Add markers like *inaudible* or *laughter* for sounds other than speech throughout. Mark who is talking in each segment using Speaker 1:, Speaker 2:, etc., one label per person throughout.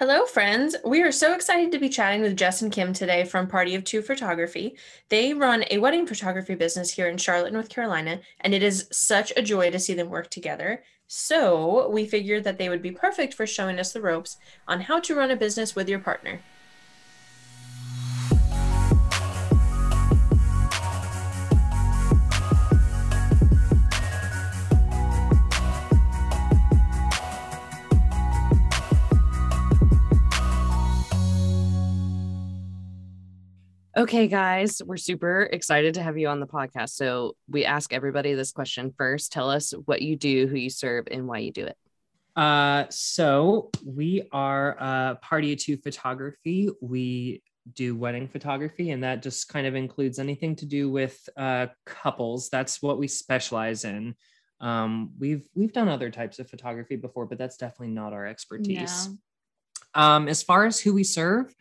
Speaker 1: Hello, friends. We are so excited to be chatting with Jess and Kim today from Party of Two Photography. They run a wedding photography business here in Charlotte, North Carolina, and it is such a joy to see them work together. So, we figured that they would be perfect for showing us the ropes on how to run a business with your partner.
Speaker 2: Okay, guys, we're super excited to have you on the podcast. So, we ask everybody this question first. Tell us what you do, who you serve, and why you do it.
Speaker 3: Uh, so we are uh, Party to Photography. We do wedding photography, and that just kind of includes anything to do with uh, couples. That's what we specialize in. Um, we've we've done other types of photography before, but that's definitely not our expertise. Um, as far as who we serve,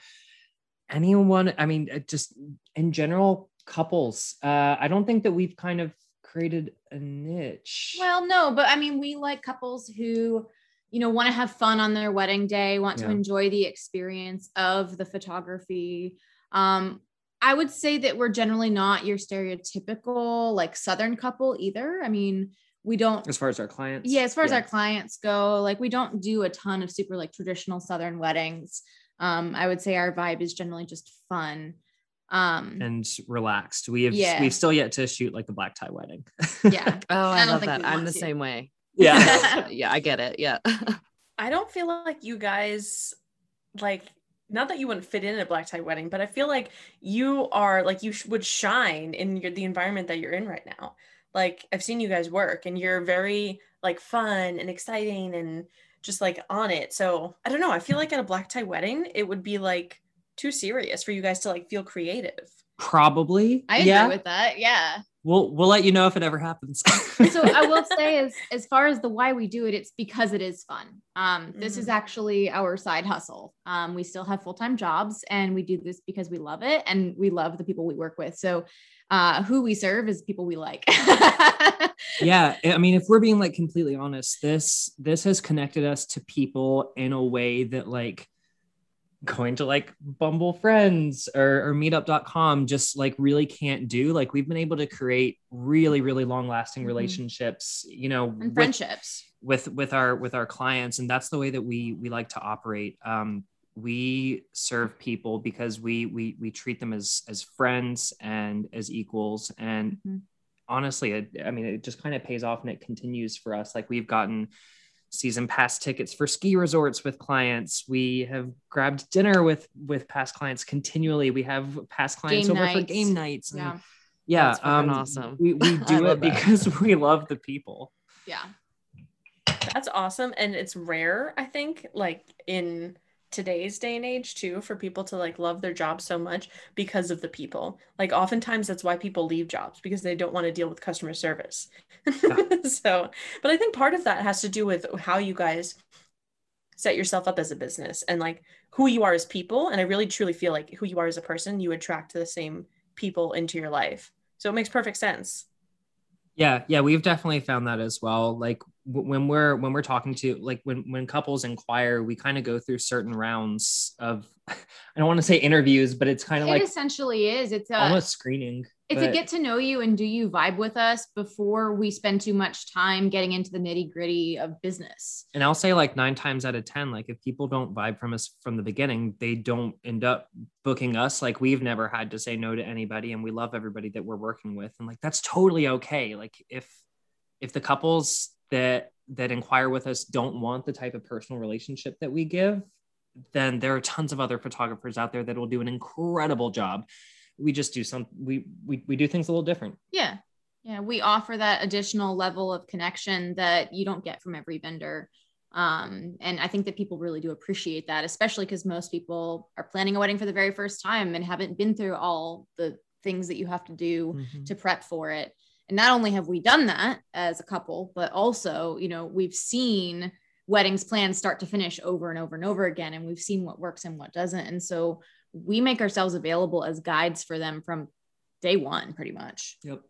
Speaker 3: anyone i mean uh, just in general couples uh i don't think that we've kind of created a niche
Speaker 4: Well, no, but I mean, we like couples who, you know, want to have fun on their wedding day, want to enjoy the experience of the photography. Um, I would say that we're generally not your stereotypical like Southern couple either. I mean, we don't.
Speaker 3: as far as our clients
Speaker 4: Yeah, as far as our clients go, like we don't do a ton of super like traditional Southern weddings. Um, I would say our vibe is generally just fun. Um,
Speaker 3: and relaxed we have
Speaker 4: Yeah.
Speaker 3: we've still yet to shoot like a black tie wedding
Speaker 4: yeah. *laughs*
Speaker 2: Oh, I,
Speaker 4: I
Speaker 2: love that. I'm the
Speaker 4: to.
Speaker 2: same way.
Speaker 3: yeah *laughs* *laughs*
Speaker 2: yeah, I get it. Yeah.
Speaker 1: I don't feel like you guys like not that you wouldn't fit in a black tie wedding, but I feel like you are like you sh- would shine in your, the environment that you're in right now. Like I've seen you guys work and you're very like fun and exciting and just like on it. So I don't know. I feel like at a black tie wedding, it would be like too serious for you guys to like feel creative.
Speaker 3: probably
Speaker 4: I agree
Speaker 3: yeah
Speaker 4: with that. Yeah.
Speaker 3: we'll we'll let you know if it ever happens *laughs*
Speaker 4: so I will say as as far as the why we do it, it's because it is fun. Um, this is actually our side hustle. Um, we still have full-time jobs and we do this because we love it and we love the people we work with. So uh who we serve is people we like. *laughs*
Speaker 3: yeah i mean if we're being like completely honest this this has connected us to people in a way that like going to like bumble friends or, or meetup.com just like really can't do like we've been able to create really really long lasting
Speaker 4: Mhm.
Speaker 3: relationships you know
Speaker 4: and
Speaker 3: with-
Speaker 4: friendships.
Speaker 3: with with our with our clients and that's the way that we we like to operate um we serve people because we we we treat them as as friends and as equals and
Speaker 4: Mhm.
Speaker 3: honestly it, i mean it just kind of pays off and it continues for us like we've gotten season pass tickets for ski resorts with clients we have grabbed dinner with with past clients continually we have past clients
Speaker 4: Game
Speaker 3: over for game nights and
Speaker 4: Yeah.
Speaker 3: yeah
Speaker 2: That's fucking
Speaker 3: um
Speaker 2: awesome.
Speaker 3: we, we *laughs* do
Speaker 2: love
Speaker 3: it
Speaker 2: that.
Speaker 3: because *laughs* we love the people
Speaker 4: Yeah.
Speaker 1: That's awesome. And it's rare, I think, like in today's day and age too, for people to like love their job so much because of the people. Like oftentimes that's why people leave jobs because they don't want to deal with customer service. *laughs* so, but I think part of that has to do with how you guys set yourself up as a business and like who you are as people. And I really truly feel like who you are as a person, you attract the same people into your life. So it makes perfect sense.
Speaker 3: Yeah, yeah, we've definitely found that as well. Like when we're when we're talking to like when when couples inquire, we kind of go through certain rounds of *laughs* I don't want to say interviews, but it's kind of
Speaker 4: It
Speaker 3: like
Speaker 4: essentially is. It's a
Speaker 3: almost screening.
Speaker 4: it's a get to know you and do you vibe with us before we spend too much time getting into the nitty-gritty of business.
Speaker 3: and I'll say like nine times out of ten, like if people don't vibe from us from the beginning, they don't end up booking us. Like we've never had to say no to anybody, and we love everybody that we're working with, and like that's totally okay. Like if if the couples that that inquire with us don't want the type of personal relationship that we give, then there are tons of other photographers out there that will do an incredible job. We just do some we we we do things a little different.
Speaker 4: Yeah. Yeah. We offer that additional level of connection that you don't get from every vendor. Um, and I think that people really do appreciate that, especially because most people are planning a wedding for the very first time and haven't been through all the things that you have to do
Speaker 3: Mhm.
Speaker 4: to prep for it. And not only have we done that as a couple, but also, you know, we've seen weddings plans start to finish over and over and over again. And we've seen what works and what doesn't. And so we make ourselves available as guides for them from day one, pretty much.
Speaker 3: Yep.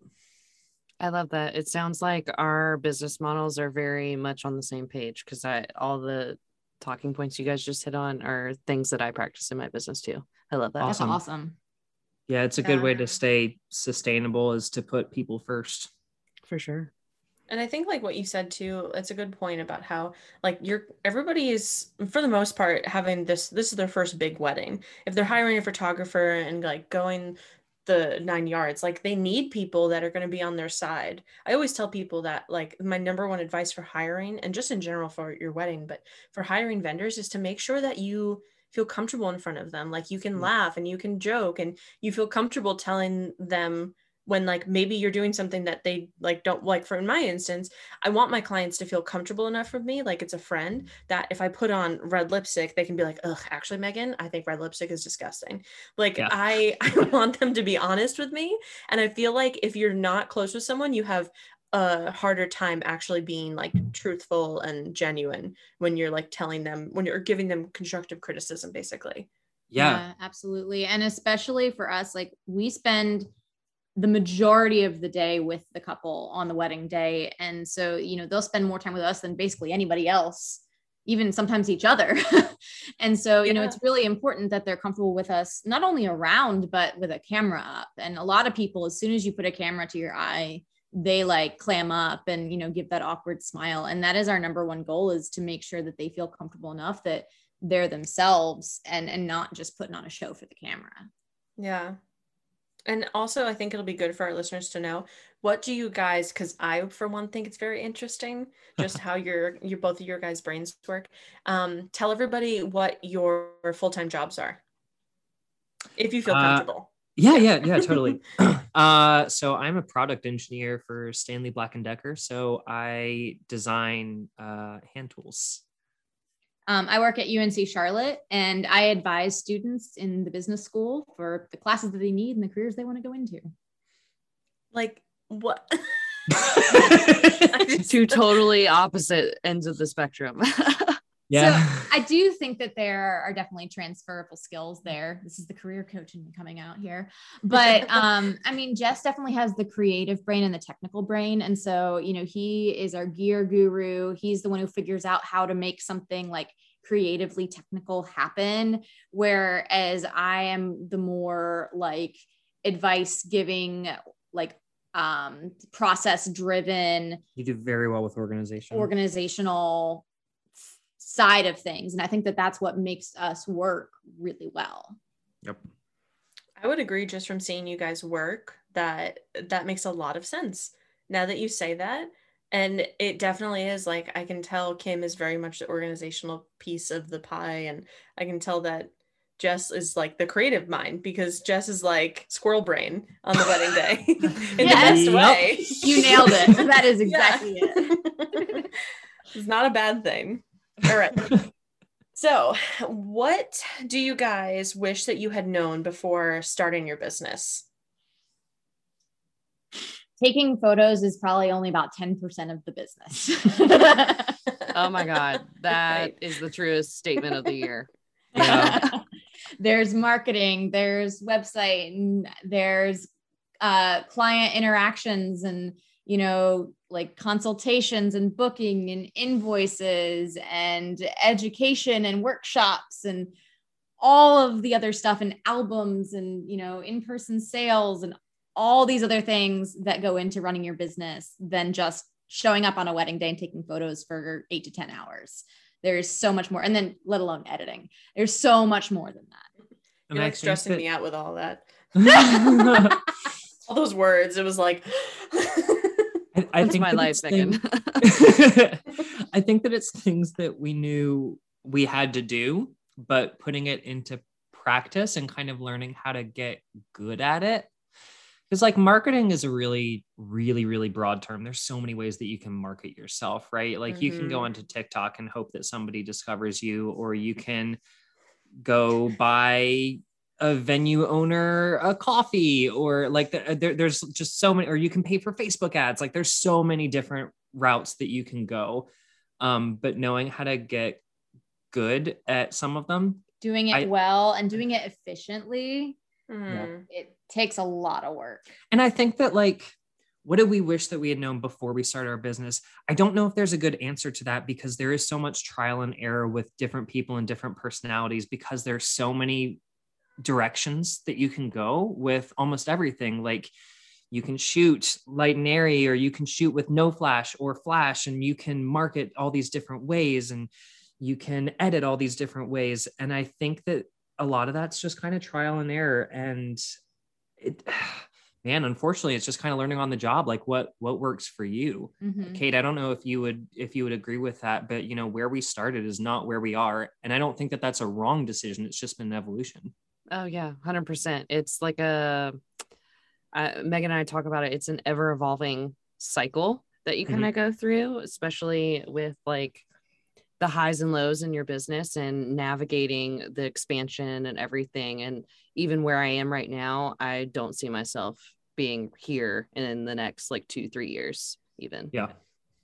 Speaker 2: I love that. It sounds like our business models are very much on the same page because I all the talking points you guys just hit on are things that I practice in my business too. I love that.
Speaker 4: That's
Speaker 3: Awesome.
Speaker 4: Awesome.
Speaker 3: Yeah, it's a good way to stay sustainable is to put people first.
Speaker 2: For sure.
Speaker 1: And I think like what you said too, it's a good point about how like you're everybody is for the most part having this this is their first big wedding. If they're hiring a photographer and like going the nine yards, like they need people that are going to be on their side. I always tell people that like my number one advice for hiring and just in general for your wedding, but for hiring vendors is to make sure that you feel comfortable in front of them. Like you can
Speaker 3: Mm.
Speaker 1: laugh and you can joke and you feel comfortable telling them when like maybe you're doing something that they like don't like for in my instance i want my clients to feel comfortable enough with me like it's a friend that if i put on red lipstick they can be like ugh actually megan i think red lipstick is disgusting like
Speaker 3: Yeah.
Speaker 1: i *laughs* i want them to be honest with me and i feel like if you're not close with someone you have a harder time actually being like truthful and genuine when you're like telling them when you're giving them constructive criticism basically
Speaker 3: Yeah.
Speaker 4: absolutely. And especially for us, like we spend the majority of the day with the couple on the wedding day. And so, you know, they'll spend more time with us than basically anybody else, even sometimes each other. *laughs* and so, you know, it's really important that they're comfortable with us, not only around, but with a camera up. And a lot of people, as soon as you put a camera to your eye, they like clam up and you know give that awkward smile and that is our number one goal is to make sure that they feel comfortable enough that they're themselves and and not just putting on a show for the camera
Speaker 1: Yeah. And also, I think it'll be good for our listeners to know what do you guys, because I, for one, think it's very interesting *laughs* just how your, your both of your guys' brains work. Um, tell everybody what your full time jobs are, if you feel
Speaker 3: Uh,
Speaker 1: comfortable.
Speaker 3: Yeah, yeah, yeah, totally. *laughs* uh, so I'm a product engineer for Stanley Black and Decker. So I design uh, hand tools.
Speaker 4: um, i work at unc charlotte and i advise students in the business school for the classes that they need and the careers they want to go into
Speaker 1: Like, what? *laughs* *laughs*
Speaker 2: Two totally opposite ends of the spectrum.
Speaker 3: Yeah.
Speaker 4: So *laughs* I do think that there are definitely transferable skills there. This is the career coaching coming out here. But *laughs* um, I mean, Jess definitely has the creative brain and the technical brain. And so, you know, he is our gear guru. He's the one who figures out how to make something like creatively technical happen. Whereas I am the more like advice giving, like um process driven
Speaker 3: you do very well with organization.
Speaker 4: organizational side of things and i think that that's what makes us work really well
Speaker 3: yep.
Speaker 1: I would agree just from seeing you guys work that that makes a lot of sense now that you say that. And it definitely is like I can tell Kim is very much the organizational piece of the pie. And I can tell that Jess is like the creative mind because Jess is like squirrel brain on the wedding day *laughs* in
Speaker 4: Yes.
Speaker 1: the
Speaker 3: Yep.
Speaker 1: best way.
Speaker 4: you nailed it that is *laughs*
Speaker 1: Yeah.
Speaker 4: exactly it *laughs*
Speaker 1: it's not a bad thing. All right. So, what do you guys wish that you had known before starting your business?
Speaker 4: taking photos is probably only about 10% of the business *laughs*
Speaker 2: oh my God. that
Speaker 1: Right.
Speaker 2: is the truest statement of the year. *laughs*
Speaker 3: Yeah.
Speaker 4: there's marketing there's website and there's uh, client interactions and you know like consultations and booking and invoices and education and workshops and all of the other stuff and albums and you know in-person sales and all these other things that go into running your business than just showing up on a wedding day and taking photos for eight to 10 hours. There's so much more. And then let alone editing. There's so much more than that.
Speaker 3: And
Speaker 1: You're like stressing
Speaker 3: that-
Speaker 1: me out with all that. *laughs* *laughs* *laughs* All those words. It was like
Speaker 3: I
Speaker 2: That's
Speaker 3: think
Speaker 2: my
Speaker 3: that
Speaker 2: life,
Speaker 3: it's thing- *laughs* *laughs* I think that it's things that we knew we had to do, but putting it into practice and kind of learning how to get good at it. Because like marketing is a really, really, really broad term. There's so many ways that you can market yourself, right? Like you can go
Speaker 1: Mhm.
Speaker 3: onto TikTok and hope that somebody discovers you, or you can go buy a venue owner a coffee or like the, there, there's just so many or you can pay for facebook ads like there's so many different routes that you can go um, but knowing how to get good at some of them
Speaker 4: Doing it
Speaker 3: I-
Speaker 4: well and doing it efficiently,
Speaker 1: hmm.
Speaker 4: it takes a lot of work.
Speaker 3: and i think that like what do we wish that we had known before we started our business? I don't know if there's a good answer to that because there is so much trial and error with different people and different personalities because there's so many directions that you can go with almost everything. Like you can shoot light and airy, or you can shoot with no flash or flash, and you can market all these different ways and you can edit all these different ways. And I think that a lot of that's just kind of trial and error. And it *sighs* man unfortunately it's just kind of learning on the job like what what works for you
Speaker 4: Mhm.
Speaker 3: kate i don't know if you would if you would agree with that but you know where we started is not where we are and i don't think that that's a wrong decision it's just been an evolution
Speaker 2: Oh yeah, hundred percent. It's like a uh, Megan and I talk about it. It's an ever evolving cycle that you kind of go through, especially with like the highs and lows in your business and navigating the expansion and everything. And even where I am right now, I don't see myself being here in the next like two, three years, even.
Speaker 3: Yeah.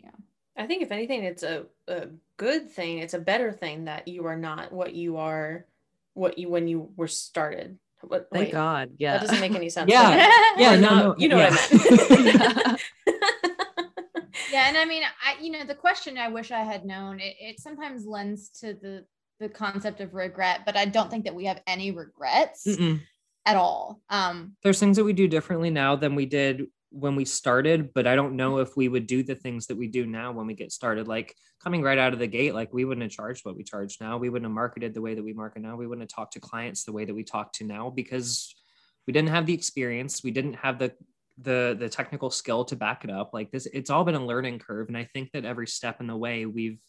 Speaker 1: Yeah I think if anything, it's a, a good thing. It's a better thing that you are not what you are, what you when you were started. What,
Speaker 2: Thank
Speaker 1: wait,
Speaker 2: God. Yeah.
Speaker 1: that doesn't make any *laughs* sense.
Speaker 3: Yeah. *laughs* yeah no,
Speaker 1: not,
Speaker 3: no
Speaker 1: you know
Speaker 3: yeah.
Speaker 1: what I meant. *laughs*
Speaker 4: yeah and i mean i you know the question i wish i had known it, it sometimes lends to the the concept of regret but i don't think that we have any regrets
Speaker 3: Mm-mm.
Speaker 4: at all um
Speaker 3: there's things that we do differently now than we did when we started but i don't know if we would do the things that we do now when we get started. Like coming right out of the gate like we wouldn't have charged what we charge now. We wouldn't have marketed the way that we market now. We wouldn't have talked to clients the way that we talk to now because we didn't have the experience. We didn't have the the the technical skill to back it up. Like this it's all been a learning curve. And i think that every step in the way we've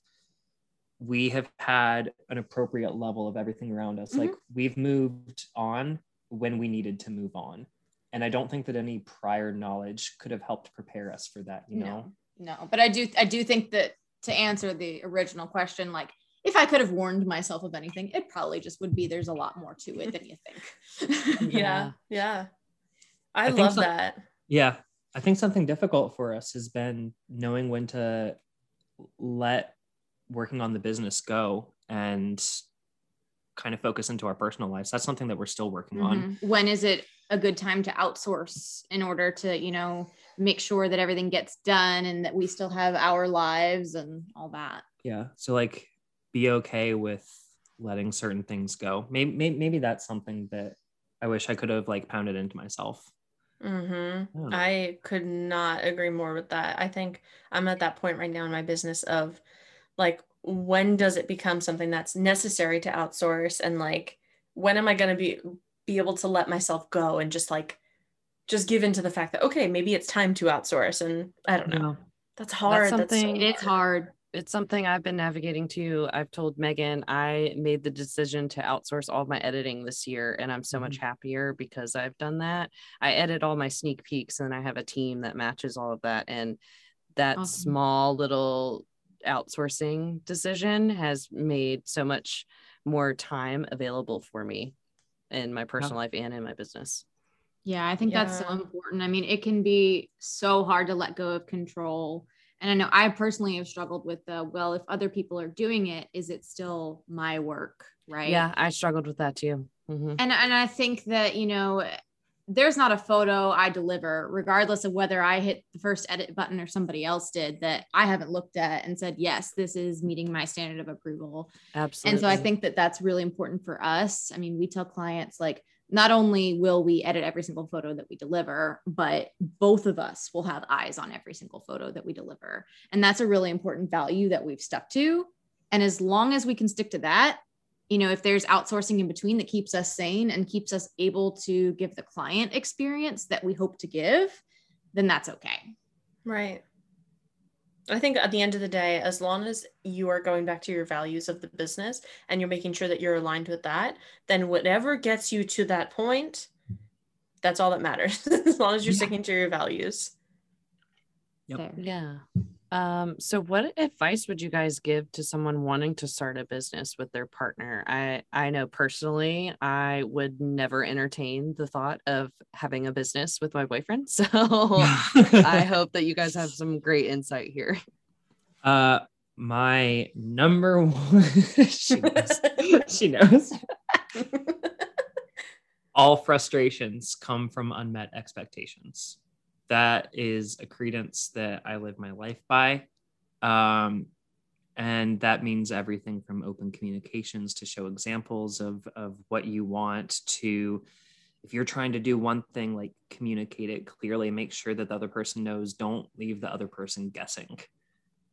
Speaker 3: we have had an appropriate level of everything around us. Like mm-hmm. we've moved on when we needed to move on and i don't think that any prior knowledge could have helped prepare us for that you know
Speaker 4: no no but i do i do think that to answer the original question like if i could have warned myself of anything it probably just would be there's a lot more to it than you think *laughs* *laughs*
Speaker 1: yeah, yeah. I,
Speaker 3: I think
Speaker 1: love
Speaker 3: so-
Speaker 1: that.
Speaker 3: yeah i think something difficult for us has been knowing when to let working on the business go and kind of focus into our personal lives. That's something that we're still working on.
Speaker 4: Mhm. when is it a good time to outsource in order to you know make sure that everything gets done and that we still have our lives and all that?
Speaker 3: Yeah. So like be okay with letting certain things go. Maybe maybe, maybe that's something that i wish i could have like pounded into myself.
Speaker 1: Hmm
Speaker 3: I.
Speaker 1: I could not agree more with that. I think I'm at that point right now in my business of like, when does it become something that's necessary to outsource? And like, when am I going to be be able to let myself go and just like, just give into the fact that okay, maybe it's time to outsource. And I don't know. That's hard. That's,
Speaker 2: something-
Speaker 1: so
Speaker 4: it is hard
Speaker 2: it's something I've been navigating too. I've told Megan I made the decision to outsource all my editing this year, and I'm so much mm-hmm. happier because I've done that. I edit all my sneak peeks, and I have a team that matches all of that. And that
Speaker 4: Awesome.
Speaker 2: small little outsourcing decision has made so much more time available for me in my personal life and in my business.
Speaker 4: yeah i think that's so important i mean it can be so hard to let go of control and i know i personally have struggled with the well if other people are doing it is it still my work right
Speaker 2: Yeah, I struggled with that too. Mhm.
Speaker 4: and and I think that you know there's not a photo I deliver regardless of whether I hit the first edit button or somebody else did that I haven't looked at and said yes this is meeting my standard of approval.
Speaker 2: Absolutely.
Speaker 4: and so I think that that's really important for us. I mean we tell clients like not only will we edit every single photo that we deliver but both of us will have eyes on every single photo that we deliver. And that's a really important value that we've stuck to. And as long as we can stick to that you know if there's outsourcing in between that keeps us sane and keeps us able to give the client experience that we hope to give then that's okay
Speaker 1: Right. I think at the end of the day, as long as you are going back to your values of the business and you're making sure that you're aligned with that, then whatever gets you to that point, that's all that matters. *laughs* as long as you're
Speaker 3: Yeah.
Speaker 1: sticking to your values.
Speaker 3: Yep.
Speaker 2: Yeah. Um, so what advice would you guys give to someone wanting to start a business with their partner? I I know personally I would never entertain the thought of having a business with my boyfriend. *laughs* So I *laughs* hope that you guys have some great insight here.
Speaker 3: uh my number one *laughs* she knows, she knows all frustrations come from unmet expectations that is a credence that I live my life by. Um, and that means everything from open communications to show examples of, of what you want to if you're trying to do one thing like communicate it clearly make sure that the other person knows don't leave the other person guessing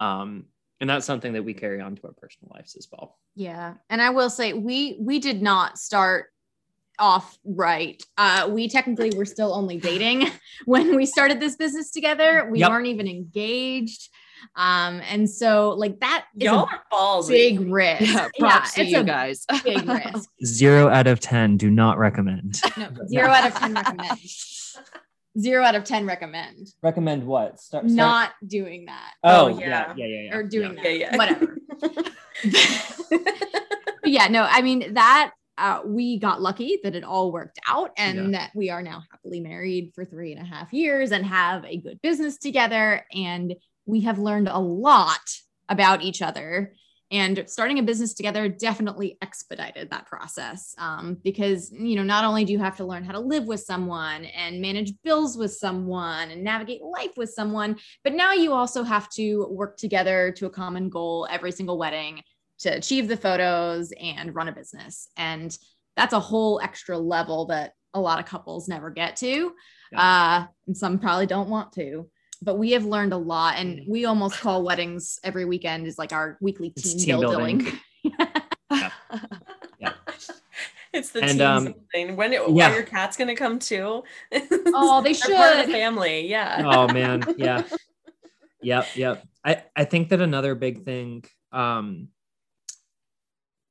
Speaker 3: um, and that's something that we carry on to our personal lives as well
Speaker 4: Yeah. And I will say we we did not start off right. Uh we technically were still only dating *laughs* when we started this business together. We
Speaker 3: Yep.
Speaker 4: weren't even engaged. Um and so like that is
Speaker 1: Y'all
Speaker 4: a
Speaker 1: are ballsy.
Speaker 4: big risk.
Speaker 2: Yeah, props to
Speaker 4: it's
Speaker 2: you
Speaker 4: a
Speaker 2: guys.
Speaker 4: big risk. *laughs*
Speaker 3: zero out of ten do not recommend
Speaker 4: No, zero out of 10 recommend. Zero out of 10 recommend
Speaker 3: recommend what start,
Speaker 4: not doing that
Speaker 3: oh,
Speaker 1: Oh,
Speaker 3: yeah
Speaker 1: yeah.
Speaker 3: yeah yeah, yeah
Speaker 4: or doing
Speaker 1: Yeah,
Speaker 4: that.
Speaker 1: yeah.
Speaker 4: yeah. Whatever. *laughs* Yeah, no, I mean that uh, we got lucky that it all worked out and that we are now happily married for three and a half years and have a good business together. And we have learned a lot about each other. And starting a business together definitely expedited that process um, because, you know, not only do you have to learn how to live with someone and manage bills with someone and navigate life with someone, but now you also have to work together to a common goal every single wedding to achieve the photos and run a business. And that's a whole extra level that a lot of couples never get to. Uh, and some probably don't want to. But we have learned a lot, and we almost call weddings every weekend is like our weekly
Speaker 3: It's
Speaker 4: team,
Speaker 3: team
Speaker 4: building.
Speaker 3: building. *laughs* *laughs*
Speaker 1: It's the
Speaker 3: And,
Speaker 1: team
Speaker 3: um,
Speaker 1: thing. When it,
Speaker 3: yeah.
Speaker 1: are your cat's gonna come too? *laughs*
Speaker 4: Oh, they
Speaker 1: They're part of
Speaker 4: should.
Speaker 1: the family. Yeah.
Speaker 3: oh man yeah yep yep i i think that another big thing um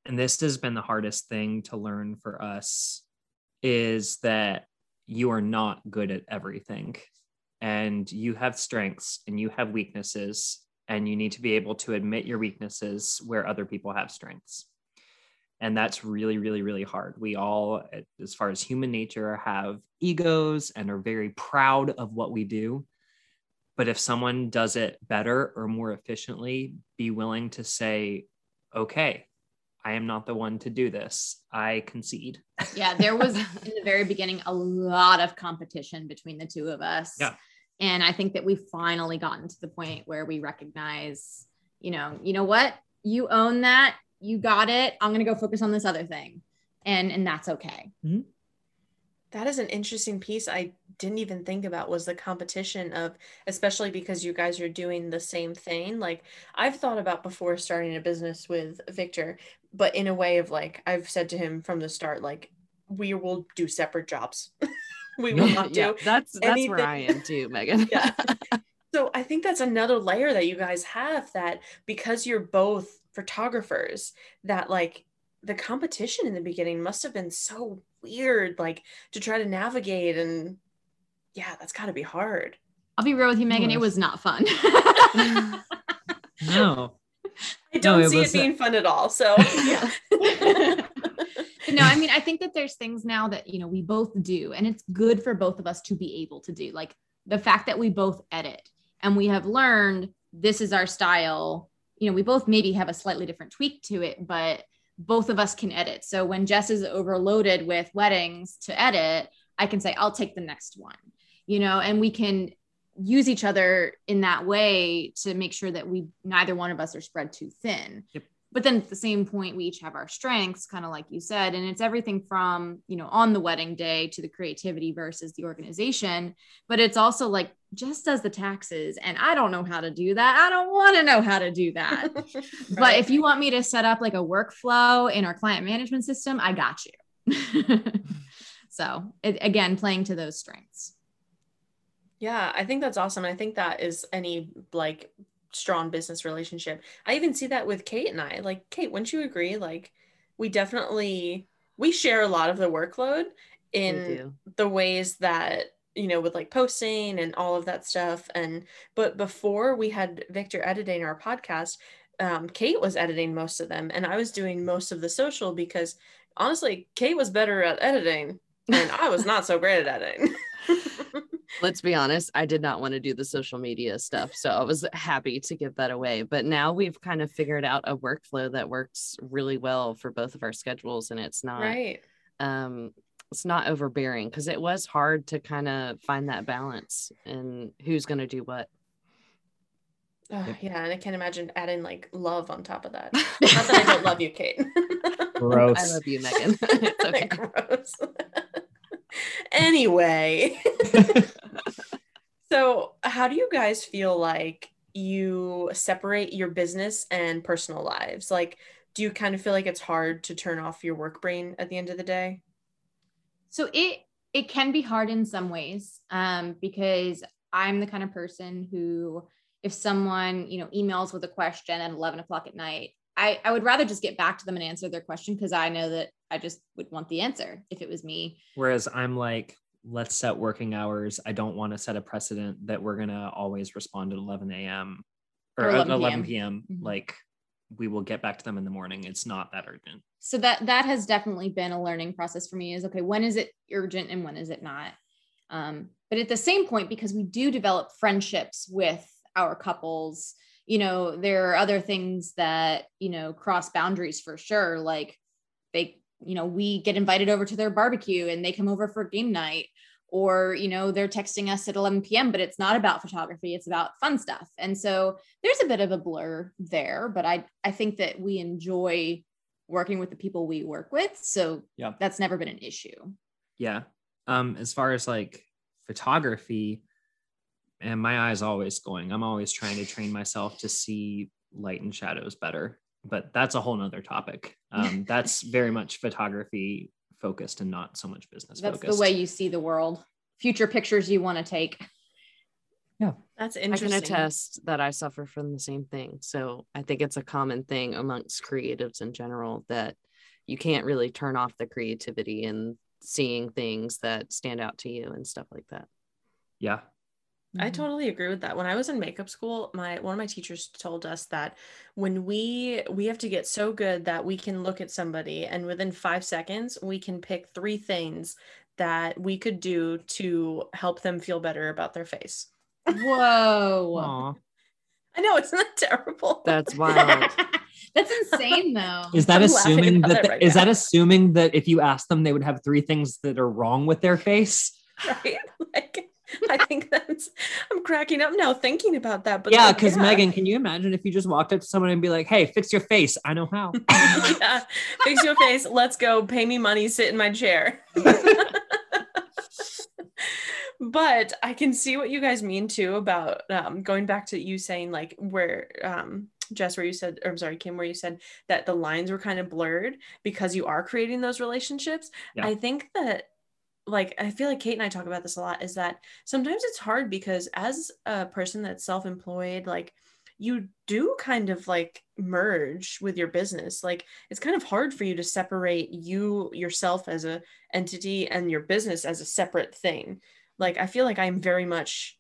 Speaker 3: and this has been the hardest thing to learn for us is that you are not good at everything. And you have strengths and you have weaknesses and you need to be able to admit your weaknesses where other people have strengths. And that's really really really hard. We all as far as human nature have egos and are very proud of what we do. But if someone does it better or more efficiently be willing to say okay i am not the one to do this i concede
Speaker 4: yeah, there was *laughs* in the very beginning a lot of competition between the two of us.
Speaker 3: Yeah.
Speaker 4: And I think that we've finally gotten to the point where we recognize, you know, you know what? You own that. You got it. I'm going to go focus on this other thing. And and that's okay. Mm-hmm.
Speaker 1: That is an interesting piece I didn't even think about was the competition of especially because you guys are doing the same thing. Like I've thought about before starting a business with Victor, but in a way of like I've said to him from the start like we will do separate jobs. *laughs* we will *laughs* not do
Speaker 2: yeah, that's that's
Speaker 1: anything.
Speaker 2: where I am too, Megan. *laughs*
Speaker 1: yeah. So I think that's another layer that you guys have that because you're both photographers, that like the competition in the beginning must have been so weird, like to try to navigate. And yeah, that's got to be hard.
Speaker 4: I'll be real with you, Megan. It was not fun. *laughs*
Speaker 3: no
Speaker 1: I don't
Speaker 3: it
Speaker 1: see it
Speaker 3: was, uh,
Speaker 1: being fun at all. So yeah. *laughs*
Speaker 4: No, I mean, I think that there's things now that, you know, we both do, and it's good for both of us to be able to do. Like the fact that we both edit and we have learned this is our style. You know, we both maybe have a slightly different tweak to it, but both of us can edit. So when Jess is overloaded with weddings to edit, I can say, I'll take the next one, you know, and we can use each other in that way to make sure that we neither one of us are spread too thin.
Speaker 3: Yep.
Speaker 4: But then at the same point, we each have our strengths, kind of like you said, and it's everything from, you know, on the wedding day to the creativity versus the organization. But it's also like just does the taxes, and I don't know how to do that. I don't want to know how to do that. *laughs* But if you want me to set up like a workflow in our client management system, I got you. *laughs* so it, again, playing to those strengths.
Speaker 1: Yeah, I think that's awesome. I think that is any like strong business relationship. I even see that with Kate and I. Like, Kate, wouldn't you agree? Like, we definitely we share a lot of the workload in the ways that you know with like posting and all of that stuff and but before we had victor editing our podcast um, kate was editing most of them and i was doing most of the social because honestly kate was better at editing and i was not so great at editing *laughs* *laughs*
Speaker 2: Let's be honest, I did not want to do the social media stuff. So I was happy to give that away. But now we've kind of figured out a workflow that works really well for both of our schedules. And it's not
Speaker 1: right
Speaker 2: um it's not overbearing because it was hard to kind of find that balance and who's going to do what.
Speaker 1: Oh, yeah, and I can't imagine adding like love on top of that. Not that I don't love you, *laughs* Kate.
Speaker 3: Gross.
Speaker 2: I love you, Megan. *laughs* it's *laughs* okay.
Speaker 1: Gross. anyway, so how do you guys feel like you separate your business and personal lives? Like, do you kind of feel like it's hard to turn off your work brain at the end of the day?
Speaker 4: So it it can be hard in some ways um, because I'm the kind of person who, if someone you know emails with a question at 11 o'clock at night, I, I would rather just get back to them and answer their question because I know that I just would want the answer if it was me.
Speaker 3: Whereas I'm like, let's set working hours. I don't want to set a precedent that we're gonna always respond at 11 a.m. or,
Speaker 4: Or 11
Speaker 3: 11, 11 p.m.
Speaker 4: Mhm.
Speaker 3: Like we will get back to them in the morning. It's not that urgent.
Speaker 4: So that that has definitely been a learning process for me. Is okay, when is it urgent and when is it not? Um, but at the same point, because we do develop friendships with our couples, you know, there are other things that you know cross boundaries for sure. Like they, you know, we get invited over to their barbecue and they come over for game night, or you know, they're texting us at 11 p.m. But it's not about photography; it's about fun stuff. And so there's a bit of a blur there. But I I think that we enjoy working with the people we work with. So
Speaker 3: Yeah.
Speaker 4: that's never been an issue.
Speaker 3: Yeah. Um, as far as like photography, and my eyes always going. I'm always trying to train myself to see light and shadows better. But that's a whole nother topic. *laughs* Um, that's very much photography focused and not so much business
Speaker 4: That's
Speaker 3: focused.
Speaker 4: the way you see the world. Future pictures you want to take. Yeah.
Speaker 1: That's interesting.
Speaker 2: I
Speaker 1: interesting.
Speaker 2: can attest that I suffer from the same thing. So I think it's a common thing amongst creatives in general that you can't really turn off the creativity and seeing things that stand out to you and stuff like that.
Speaker 3: yeah.
Speaker 1: I mm-hmm. totally agree with that. When I was in makeup school, my one of my teachers told us that when we we have to get so good that we can look at somebody and within 5 seconds we can pick three things that we could do to help them feel better about their face.
Speaker 4: Whoa.
Speaker 3: Aw.
Speaker 1: I know it's not terrible.
Speaker 2: That's *laughs* wild.
Speaker 4: That's insane though.
Speaker 3: Is that
Speaker 1: I'm
Speaker 3: assuming
Speaker 1: about
Speaker 3: that
Speaker 1: that right
Speaker 3: is
Speaker 1: now.
Speaker 3: that assuming that if you ask them they would have three things that are wrong with their face? *laughs*
Speaker 1: right? *laughs* Like *laughs* I think that's I'm cracking up now thinking about that. But
Speaker 3: yeah,
Speaker 1: like,
Speaker 3: because Megan, can you imagine if you just walked up to someone and be like, "Hey, fix your face. I know how." *laughs*
Speaker 1: yeah, fix your face. Let's go. Pay me money. Sit in my chair. *laughs* but I can see what you guys mean too about um, going back to you saying like where um, Jess, where you said, or I'm sorry, Kim, where you said that the lines were kind of blurred because you are creating those relationships.
Speaker 3: Yeah.
Speaker 1: I think that like I feel like Kate and I talk about this a lot is that sometimes it's hard because as a person that's self-employed, like you do kind of like merge with your business. Like it's kind of hard for you to separate you yourself as a entity and your business as a separate thing. Like I feel like I'm very much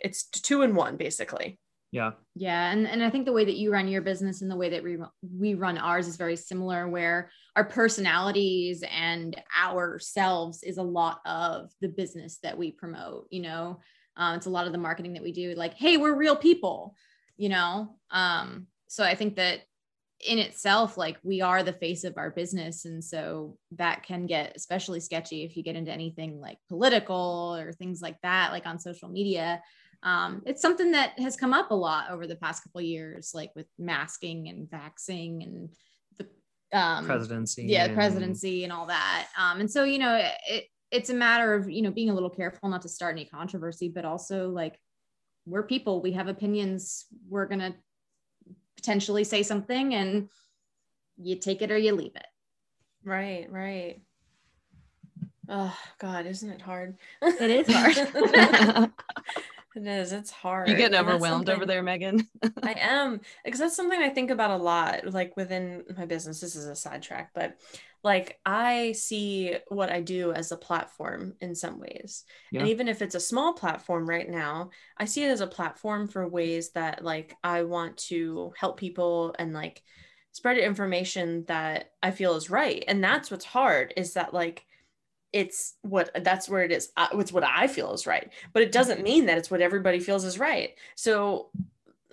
Speaker 1: it's two in one basically.
Speaker 3: Yeah.
Speaker 4: Yeah, and, and I think the way that you run your business and the way that we we run ours is very similar, where our personalities and ourselves is a lot of the business that we promote. You know, um, it's a lot of the marketing that we do. Like, hey, we're real people. You know, um, so I think that in itself, like we are the face of our business, and so that can get especially sketchy if you get into anything like political or things like that, like on social media um, it's something that has come up a lot over the past couple of years, like with masking and vaxing and the um,
Speaker 3: Presidency.
Speaker 4: yeah,
Speaker 3: and-
Speaker 4: presidency and all that. Um, and so you know, it it's a matter of you know being a little careful not to start any controversy, but also like we're people, we have opinions, we're gonna potentially say something, and you take it or you leave it.
Speaker 1: Right, right. Oh God, isn't it hard?
Speaker 4: It is *laughs* hard. *laughs*
Speaker 1: it is. It's hard.
Speaker 2: you getting overwhelmed over there, Megan?
Speaker 1: I am because that's something I think about a lot, like within my business. This is a sidetrack, but like I see what I do as a platform in some ways. And even if it's a small platform right now, I see it as a platform for ways that like I want to help people and like spread information that I feel is right. And that's what's hard is that like it's what that's where it is. Uh, it's what I feel is right, but it doesn't mean that it's what everybody feels is right. So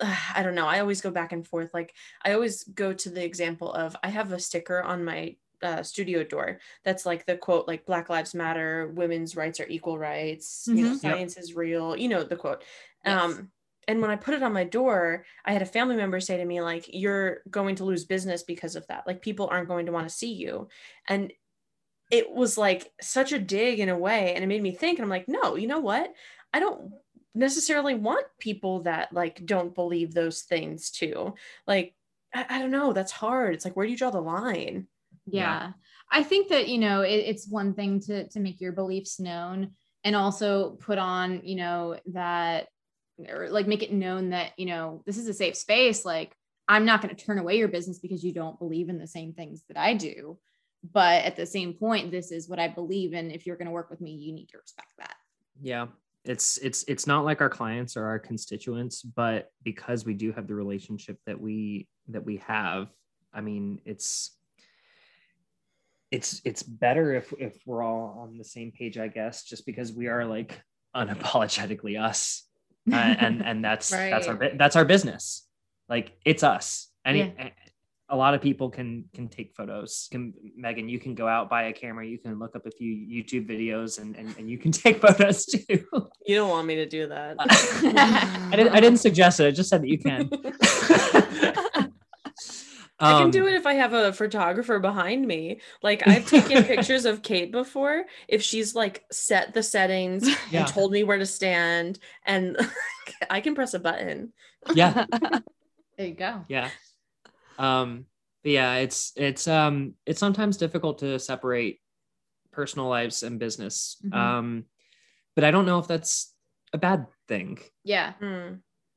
Speaker 1: *sighs* I don't know. I always go back and forth. Like I always go to the example of I have a sticker on my uh, studio door that's like the quote like black lives matter women's rights are equal rights
Speaker 4: Mm-hmm.
Speaker 1: know
Speaker 3: Yep.
Speaker 1: science is real you know the quote
Speaker 4: Yes.
Speaker 1: um and when i put it on my door i had a family member say to me like you're going to lose business because of that like people aren't going to want to see you and it was like such a dig in a way and it made me think and i'm like no you know what? I don't necessarily want people that like don't believe those things too. Like I, I don't know that's hard. It's like where do you draw the line?
Speaker 4: Yeah. i think that you know it, it's one thing to to make your beliefs known and also put on you know that or like make it known that you know this is a safe space. Like i'm not going to turn away your business because you don't believe in the same things that i do but at the same point this is what i believe and if you're going to work with me you need to respect that.
Speaker 3: Yeah it's it's it's not like our clients or our constituents but because we do have the relationship that we that we have i mean it's it's it's better if if we're all on the same page i guess just because we are like unapologetically us. Uh, and and that's that's our *laughs* that's our business. Like it's us. Any
Speaker 4: Yeah.
Speaker 3: A lot of people can can take photos can megan you can go out buy a camera you can look up a few youtube videos and and, and you can *laughs* take photos too
Speaker 1: you don't want me to do that
Speaker 3: I, didn't, I didn't suggest it i just said that you can *laughs*
Speaker 1: I can
Speaker 3: Um,
Speaker 1: do it if I have a photographer behind me. Like I've taken *laughs* pictures of Kate before. If she's like set the settings
Speaker 3: Yeah.
Speaker 1: and told me where to stand, and I can press a button.
Speaker 3: yeah
Speaker 4: there you go
Speaker 3: yeah um but yeah it's it's um it's sometimes difficult to separate personal lives and business
Speaker 4: Mhm.
Speaker 3: um but i don't know if that's a bad thing
Speaker 4: yeah
Speaker 1: Hmm.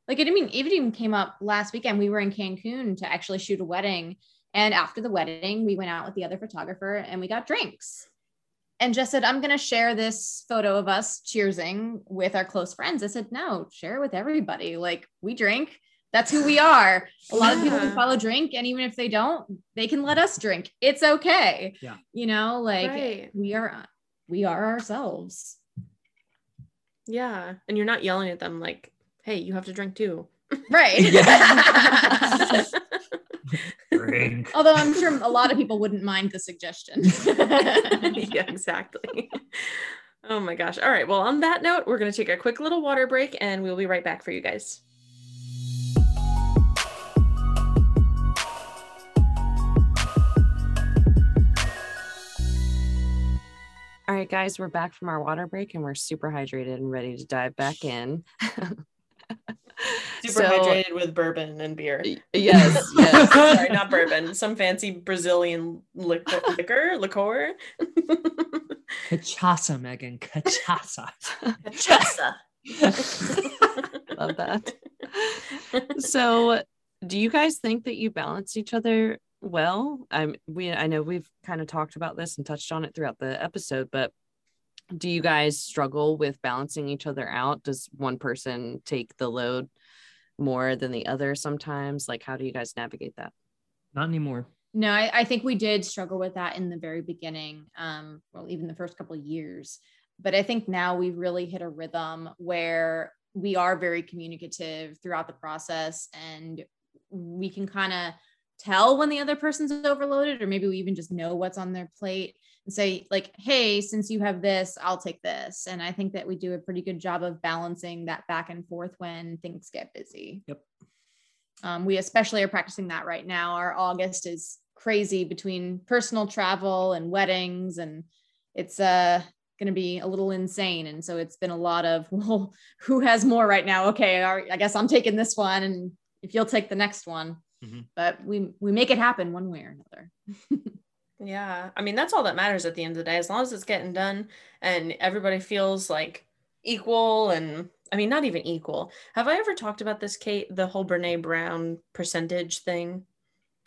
Speaker 4: like it, I mean, it even came up last weekend. We were in Cancun to actually shoot a wedding. And after the wedding, we went out with the other photographer and we got drinks. And Jess said, I'm going to share this photo of us cheersing with our close friends. I said, no, share it with everybody. Like we drink. That's who we are. A lot of people can follow drink. And even if they don't, they can let us drink. It's okay.
Speaker 3: Yeah.
Speaker 4: You know, like
Speaker 1: Right.
Speaker 4: we are, we are ourselves.
Speaker 1: Yeah. And you're not yelling at them like, hey, you have to drink too.
Speaker 4: Right. *laughs* *laughs*
Speaker 3: Drink.
Speaker 4: Although I'm sure a lot of people wouldn't mind the suggestion. *laughs*
Speaker 1: yeah, exactly. Oh my gosh. All right. Well, on that note, we're going to take a quick little water break and we'll be right back for you guys.
Speaker 2: All right, guys, we're back from our water break and we're super hydrated and ready to dive back in. *laughs*
Speaker 1: Super
Speaker 2: So-
Speaker 1: hydrated with bourbon and beer.
Speaker 2: Yes, *laughs* yes.
Speaker 1: Sorry, not bourbon. Some fancy Brazilian liquor, *laughs* liquor, liqueur.
Speaker 3: Cachaça, Megan. Cachaça.
Speaker 1: Cachaça.
Speaker 2: Love that. so, do you guys think that you balance each other well? I'm we I know we've kind of talked about this and touched on it throughout the episode, but do you guys struggle with balancing each other out? Does one person take the load more than the other sometimes? Like how do you guys navigate that?
Speaker 3: Not anymore.
Speaker 4: no, I, I think we did struggle with that in the very beginning. Um, well, even the first couple of years. But I think now we've really hit a rhythm where we are very communicative throughout the process and we can kind of tell when the other person's overloaded, or maybe we even just know what's on their plate and say, like, hey, since you have this, I'll take this. And I think that we do a pretty good job of balancing that back and forth when things get busy.
Speaker 3: Yep.
Speaker 4: Um, we especially are practicing that right now. Our August is crazy between personal travel and weddings, and it's uh, going to be a little insane. And so it's been a lot of, *laughs* well, who has more right now? Okay, right, I guess I'm taking this one, and if you'll take the next one.
Speaker 3: Mhm.
Speaker 4: But we we make it happen one way or another. *laughs*
Speaker 1: Yeah. I mean, that's all that matters at the end of the day. As long as it's getting done and everybody feels like equal and I mean, not even equal. Have I ever talked about this, Kate? The whole Brene Brown percentage thing?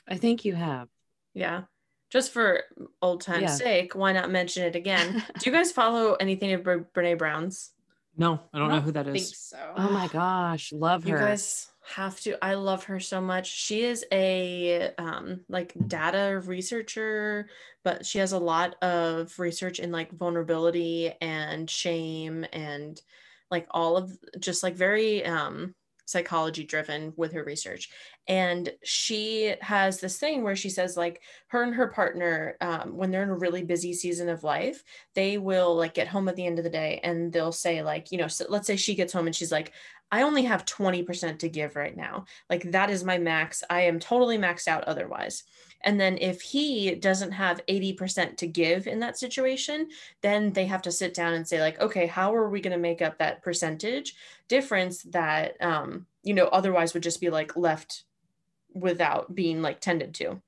Speaker 2: I think you have.
Speaker 1: Yeah. Just for old time's
Speaker 2: Yeah.
Speaker 1: sake, why not mention it again? *laughs* Do you guys follow anything of Bre- Brene Brown's?
Speaker 3: No, I don't know who that
Speaker 4: think
Speaker 3: is.
Speaker 4: so.
Speaker 2: Oh my gosh, love
Speaker 1: You
Speaker 2: her.
Speaker 1: guys have to. I love her so much. She is a um like data researcher, but she has a lot of research in like vulnerability and shame and like all of just like very um psychology driven with her research and she has this thing where she says like her and her partner um, when they're in a really busy season of life they will like get home at the end of the day and they'll say like you know so let's say she gets home and she's like I only have 20% to give right now. Like that is my max. I am totally maxed out otherwise. And then if he doesn't have 80% to give in that situation, then they have to sit down and say, like, okay, how are we going to make up that percentage difference that, um, you know, otherwise would just be like left without being like tended to?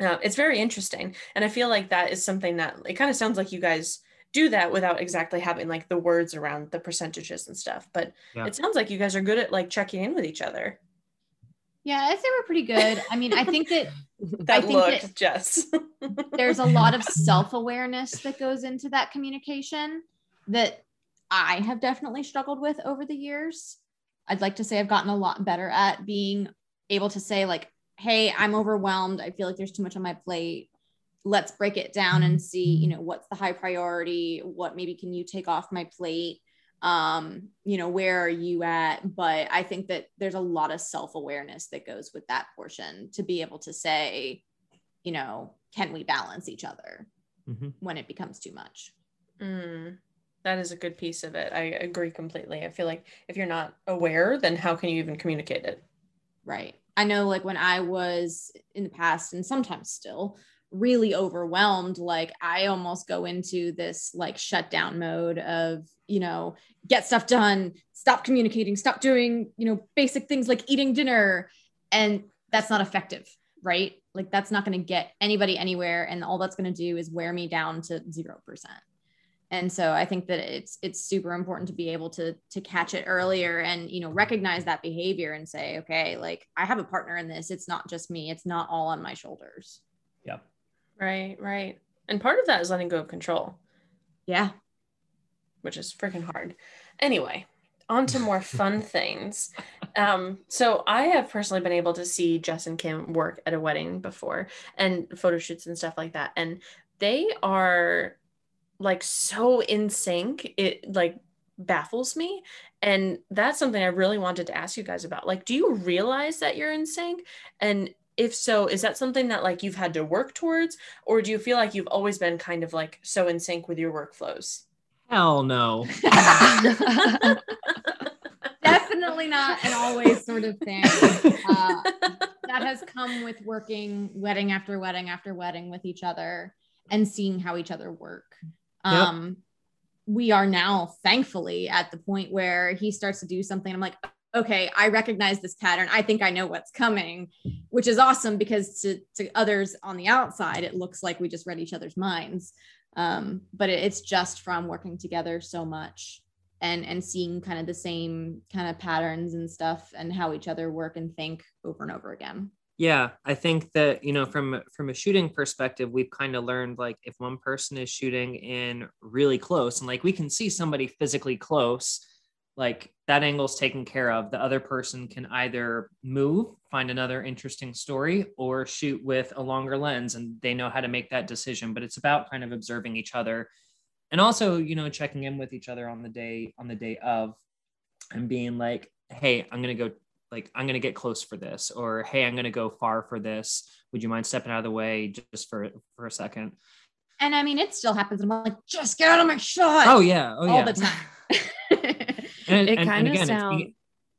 Speaker 1: Uh, it's very interesting. And I feel like that is something that it kind of sounds like you guys do that without exactly having like the words around the percentages and stuff. But yeah. it sounds like you guys are good at like checking in with each other.
Speaker 4: Yeah, I'd say we're pretty good. I mean, I think that *laughs*
Speaker 1: that I think look, that Jess. *laughs*
Speaker 4: there's a lot of self-awareness that goes into that communication that I have definitely struggled with over the years. I'd like to say I've gotten a lot better at being able to say like, "Hey, I'm overwhelmed. I feel like there's too much on my plate. Let's break it down and see, you know, what's the high priority? What maybe can you take off my plate?" Um you know where are you at? But i think that there's a lot of self-awareness that goes with that portion to be able to say you know can we balance each other mm-hmm. when it becomes too much?
Speaker 1: Mm, that is a good piece of it. I agree completely. I feel like if you're not aware then how can you even communicate it?
Speaker 4: Right. I know like when i was in the past and sometimes still really overwhelmed like i almost go into this like shutdown mode of you know get stuff done stop communicating stop doing you know basic things like eating dinner and that's not effective right? Like that's not going to get anybody anywhere and all that's going to do is wear me down to 0% and so i think that it's it's super important to be able to to catch it earlier and you know recognize that behavior and say okay like i have a partner in this. It's not just me. It's not all on my shoulders.
Speaker 3: Yep
Speaker 1: Right, right. And part of that is letting go of control.
Speaker 4: Yeah.
Speaker 1: Which is freaking hard. Anyway, on to more fun *laughs* things. Um, so I have personally been able to see Jess and Kim work at a wedding before and photo shoots and stuff like that. And they are like so in sync. It like baffles me. And that's something I really wanted to ask you guys about. Like, do you realize that you're in sync? And if so is that something that like you've had to work towards? Or do you feel like you've always been kind of like so in sync with your workflows?
Speaker 3: Hell no. *laughs*
Speaker 4: Definitely not an always sort of thing. Uh, that has come with working wedding after wedding after wedding with each other and seeing how each other work. Um yep. we are now thankfully at the point where he starts to do something i'm like okay, I recognize this pattern. I think I know what's coming, which is awesome because to, to others on the outside, it looks like we just read each other's minds. Um, but it, it's just from working together so much and and seeing kind of the same kind of patterns and stuff and how each other work and think over and over again.
Speaker 3: Yeah, I think that you know from from a shooting perspective, we've kind of learned like if one person is shooting in really close and like we can see somebody physically close, like that angle's taken care of. The other person can either move find another interesting story or shoot with a longer lens and they know how to make that decision. But it's about kind of observing each other and also you know checking in with each other on the day on the day of and being like hey i'm going to go like i'm going to get close for this or hey i'm going to go far for this. Would you mind stepping out of the way just for for a second?
Speaker 4: And i mean it still happens. I'm like just get out of my shot.
Speaker 3: Oh yeah. Oh
Speaker 4: all
Speaker 3: yeah.
Speaker 4: the time *laughs*
Speaker 2: and, it kind of sounds.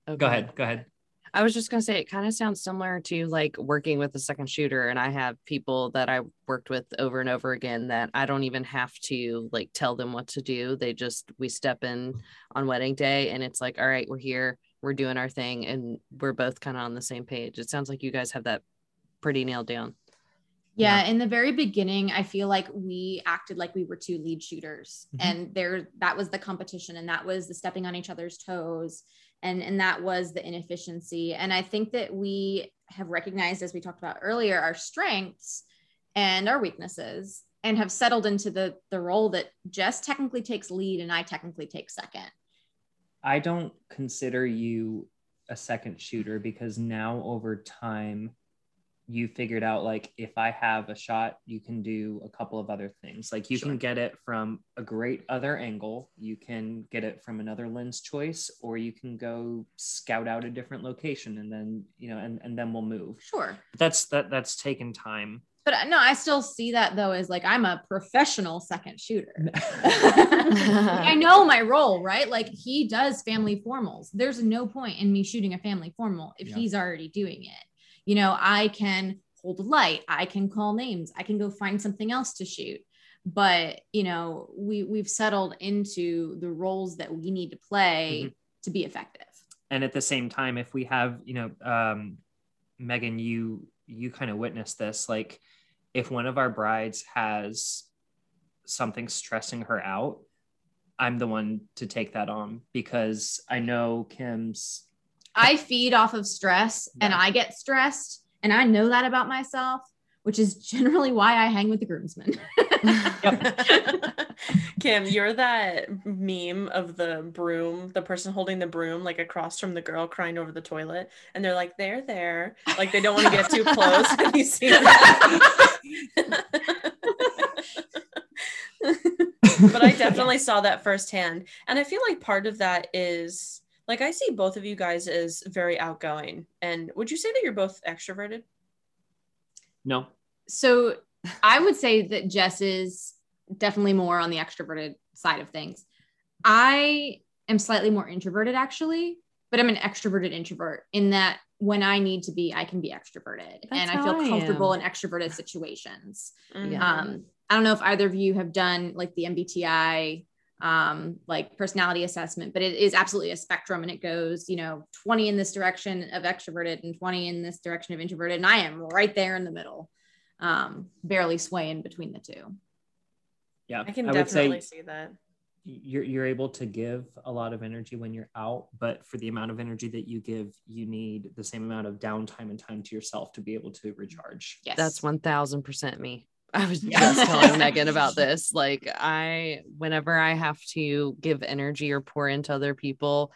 Speaker 3: Okay. Go ahead. Go ahead.
Speaker 2: I was just gonna say it kind of sounds similar to like working with a second shooter, and I have people that I worked with over and over again that I don't even have to like tell them what to do. They just we step in on wedding day, and it's like, all right, we're here, we're doing our thing, and we're both kind of on the same page. It sounds like you guys have that pretty nailed down.
Speaker 4: Yeah, yeah, in the very beginning, I feel like we acted like we were two lead shooters, mm-hmm. and there that was the competition, and that was the stepping on each other's toes, and and that was the inefficiency. And I think that we have recognized, as we talked about earlier, our strengths and our weaknesses, and have settled into the the role that Jess technically takes lead, and I technically take second.
Speaker 3: I don't consider you a second shooter because now over time you figured out like if I have a shot, you can do a couple of other things. Like you
Speaker 2: Sure.
Speaker 3: can get it from a great other angle, you can get it from another lens choice, or you can go scout out a different location and then, you know, and, and then we'll move.
Speaker 4: Sure.
Speaker 3: That's that that's taken time.
Speaker 4: But uh, no, I still see that though as like I'm a professional second shooter. *laughs* I know my role, right? Like he does family formals. There's no point in me shooting a family formal if
Speaker 3: Yeah.
Speaker 4: he's already doing it. You know, I can hold a light, I can call names, I can go find something else to shoot. But you know, we we've settled into the roles that we need to play to be effective.
Speaker 3: and at the same time if we have you know um megan you you kind of witnessed this like if one of our brides has something stressing her out i'm the one to take that on because i know kim's
Speaker 4: I feed off of stress and I get stressed. And I know that about myself, which is generally why I hang with the groomsmen. *laughs*
Speaker 1: Kim, you're that meme of the broom, the person holding the broom, like across from the girl crying over the toilet, and they're like, "They're there," like they don't want to get too close. Have you seen *laughs* that? *laughs* but I definitely saw that firsthand, and I feel like part of that is like I see both of you guys as very outgoing. And would you say that you're both extroverted?
Speaker 3: no
Speaker 4: so I would say that Jess is definitely more on the extroverted side of things. I am slightly more introverted actually, but I'm an extroverted introvert in that when I need to be, I can be extroverted and I feel
Speaker 2: I
Speaker 4: comfortable
Speaker 2: am.
Speaker 4: in extroverted situations.
Speaker 1: Mhm.
Speaker 4: Um, I don't know if either of you have done like the MBTI um like personality assessment but it is absolutely a spectrum and it goes you know 20 in this direction of extroverted and 20 in this direction of introverted and i am right there in the middle um barely swaying between the two
Speaker 3: yeah
Speaker 1: I can
Speaker 3: would
Speaker 1: definitely
Speaker 3: say
Speaker 1: see that.
Speaker 3: you're, you're able to give a lot of energy when you're out but for the amount of energy that you give you need the same amount of downtime and time to yourself to be able to recharge
Speaker 4: yes
Speaker 2: That's 1000% me. I was *laughs* just telling Megan about this. Like, I, whenever I have to give energy or pour into other people,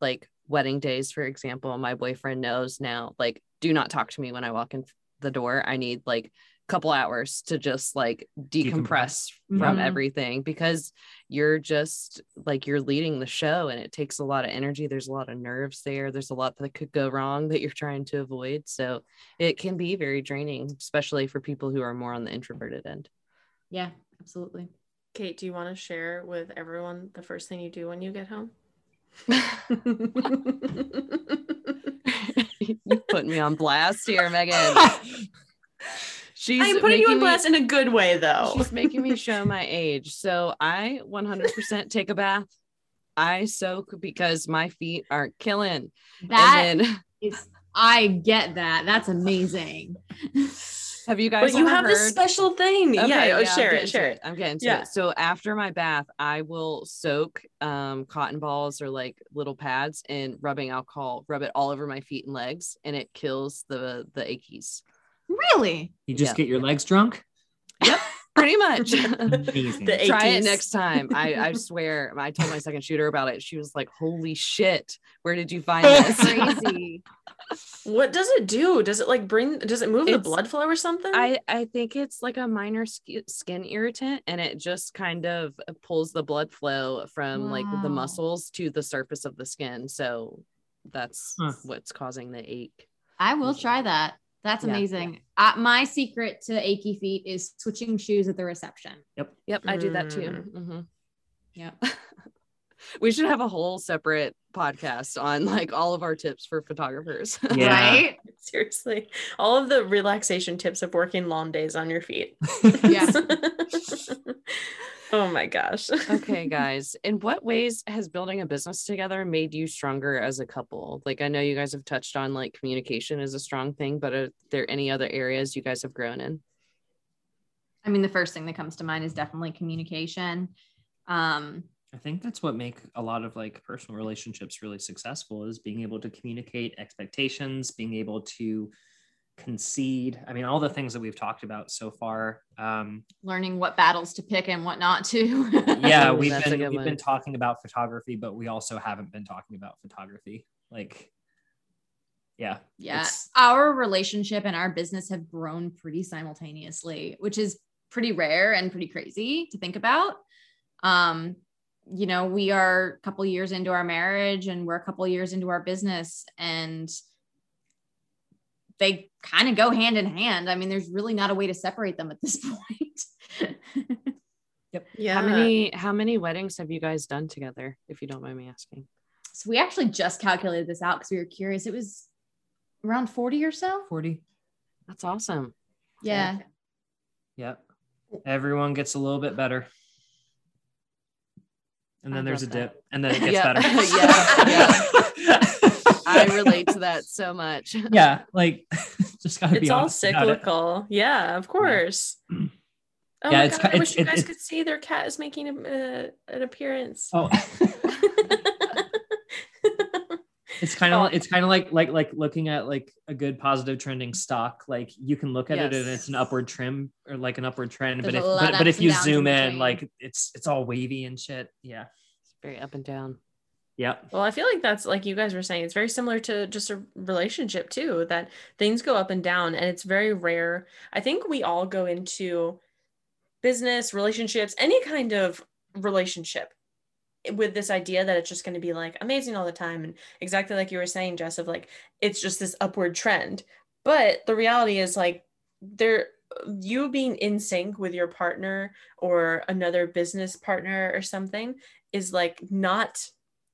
Speaker 2: like wedding days, for example, my boyfriend knows now, like, do not talk to me when I walk in the door. I need like couple hours to just like decompress. from
Speaker 4: Mhm.
Speaker 2: everything because you're just like you're leading the show and it takes a lot of energy. There's a lot of nerves there. There's a lot that could go wrong that you're trying to avoid. So it can be very draining especially for people who are more on the introverted end.
Speaker 4: Yeah absolutely.
Speaker 1: Kate, do you want to share with everyone the first thing you do when you get home? *laughs*
Speaker 2: you put me on blast here megan *laughs* she's
Speaker 1: I'm putting you on
Speaker 2: me-
Speaker 1: blast in a good way, though.
Speaker 2: She's making me show my *laughs* age. So I 100% take a bath. I soak because my feet aren't killing.
Speaker 4: that
Speaker 2: and then
Speaker 4: is i get that that's amazing
Speaker 2: have you guys
Speaker 1: but you have this special thing.
Speaker 2: Okay,
Speaker 1: yeah, oh,
Speaker 2: I'm
Speaker 1: share it, share it.
Speaker 2: I'm getting to
Speaker 1: Yeah.
Speaker 2: it. So after my bath, I will soak um, cotton balls or like little pads in rubbing alcohol, rub it all over my feet and legs, and it kills the the achies.
Speaker 4: Really
Speaker 3: you just
Speaker 2: Yeah.
Speaker 3: get your legs drunk Yep.
Speaker 2: Pretty much. *laughs* Try it next time. I, I *laughs* swear. I told my second shooter about it. She was like, "Holy shit! Where did you find this?"
Speaker 4: crazy *laughs*
Speaker 1: What does it do? Does it like bring? Does it move the blood flow or something?
Speaker 2: I I think it's like a minor sk- skin irritant, and it just kind of pulls the blood flow from like the muscles to the surface of the skin. So that's
Speaker 3: Huh.
Speaker 2: what's causing the ache.
Speaker 4: i will try that that's
Speaker 2: Yeah.
Speaker 4: amazing uh, my secret to achy feet is switching shoes at the reception
Speaker 2: Yep, Yep. I do that too.
Speaker 1: Mm.
Speaker 2: Mhm.
Speaker 4: yeah *laughs*
Speaker 2: We should have a whole separate podcast on like all of our tips for photographers.
Speaker 3: Yeah. *laughs*
Speaker 4: right
Speaker 1: Seriously, all of the relaxation tips of working long days on your feet. *laughs*
Speaker 4: yeah
Speaker 1: oh my gosh.
Speaker 2: okay, *laughs* guys. In what ways has building a business together made you stronger as a couple? Like, I know you guys have touched on like communication is a strong thing, but are there any other areas you guys have grown in?
Speaker 4: I mean, the first thing that comes to mind is definitely communication. Um,
Speaker 3: I think that's what make a lot of like personal relationships really successful is being able to communicate expectations, being able to concede. I mean, all the things that we've talked about so far. Um,
Speaker 4: learning what battles to pick and what not to. *laughs*
Speaker 3: yeah, we've
Speaker 2: that's a
Speaker 3: been we've
Speaker 2: one.
Speaker 3: been talking about photography, but we also haven't been talking about photography. Like, yeah.
Speaker 4: Yeah. Our relationship and our business have grown pretty simultaneously, which is pretty rare and pretty crazy to think about. Um, you know, we are a couple years into our marriage and we're a couple years into our business and they kind of go hand in hand. I mean, there's really not a way to separate them at this *laughs* point. Yep.
Speaker 1: Yeah.
Speaker 2: How many how many weddings have you guys done together, if you don't mind me asking?
Speaker 4: so we actually just calculated this out because we were curious. It was around 40 or so.
Speaker 3: 40.
Speaker 2: That's awesome.
Speaker 4: Yeah.
Speaker 3: Yep. Everyone gets a little bit better. And
Speaker 2: I
Speaker 3: then there's a
Speaker 2: love that.
Speaker 3: dip, and then it gets *laughs*
Speaker 2: Yeah.
Speaker 3: better. *laughs*
Speaker 2: Yeah, *laughs* I relate to that so much. *laughs*
Speaker 3: yeah, like *laughs* just gotta
Speaker 1: It's
Speaker 3: be
Speaker 1: all
Speaker 3: honest about it.
Speaker 1: cyclical. Yeah, of course. *clears throat* Oh
Speaker 3: Yeah,
Speaker 1: my
Speaker 3: it's
Speaker 1: God,
Speaker 3: ki-
Speaker 1: I wish
Speaker 3: it's-
Speaker 1: you guys
Speaker 3: it-
Speaker 1: could see their cat is making a, uh, an appearance.
Speaker 3: Oh, it's kind
Speaker 1: Oh.
Speaker 3: of it's kind of like like like looking at like a good positive trending stock. Like you can look at it and it's an upward trim or like an upward trend,
Speaker 4: There's
Speaker 3: but if but, but if you zoom
Speaker 4: in
Speaker 3: in, like it's it's all wavy and shit. Yeah.
Speaker 2: It's very up and down.
Speaker 3: Yep.
Speaker 1: Well, I feel like that's like you guys were saying, it's very similar to just a relationship too, that things go up and down and it's very rare. I think we all go into business, relationships, any kind of relationship with this idea that it's just going to be like amazing all the time. And exactly like you were saying, Jess, of like it's just this upward trend. But the reality is like there you being in sync with your partner or another business partner or something is like not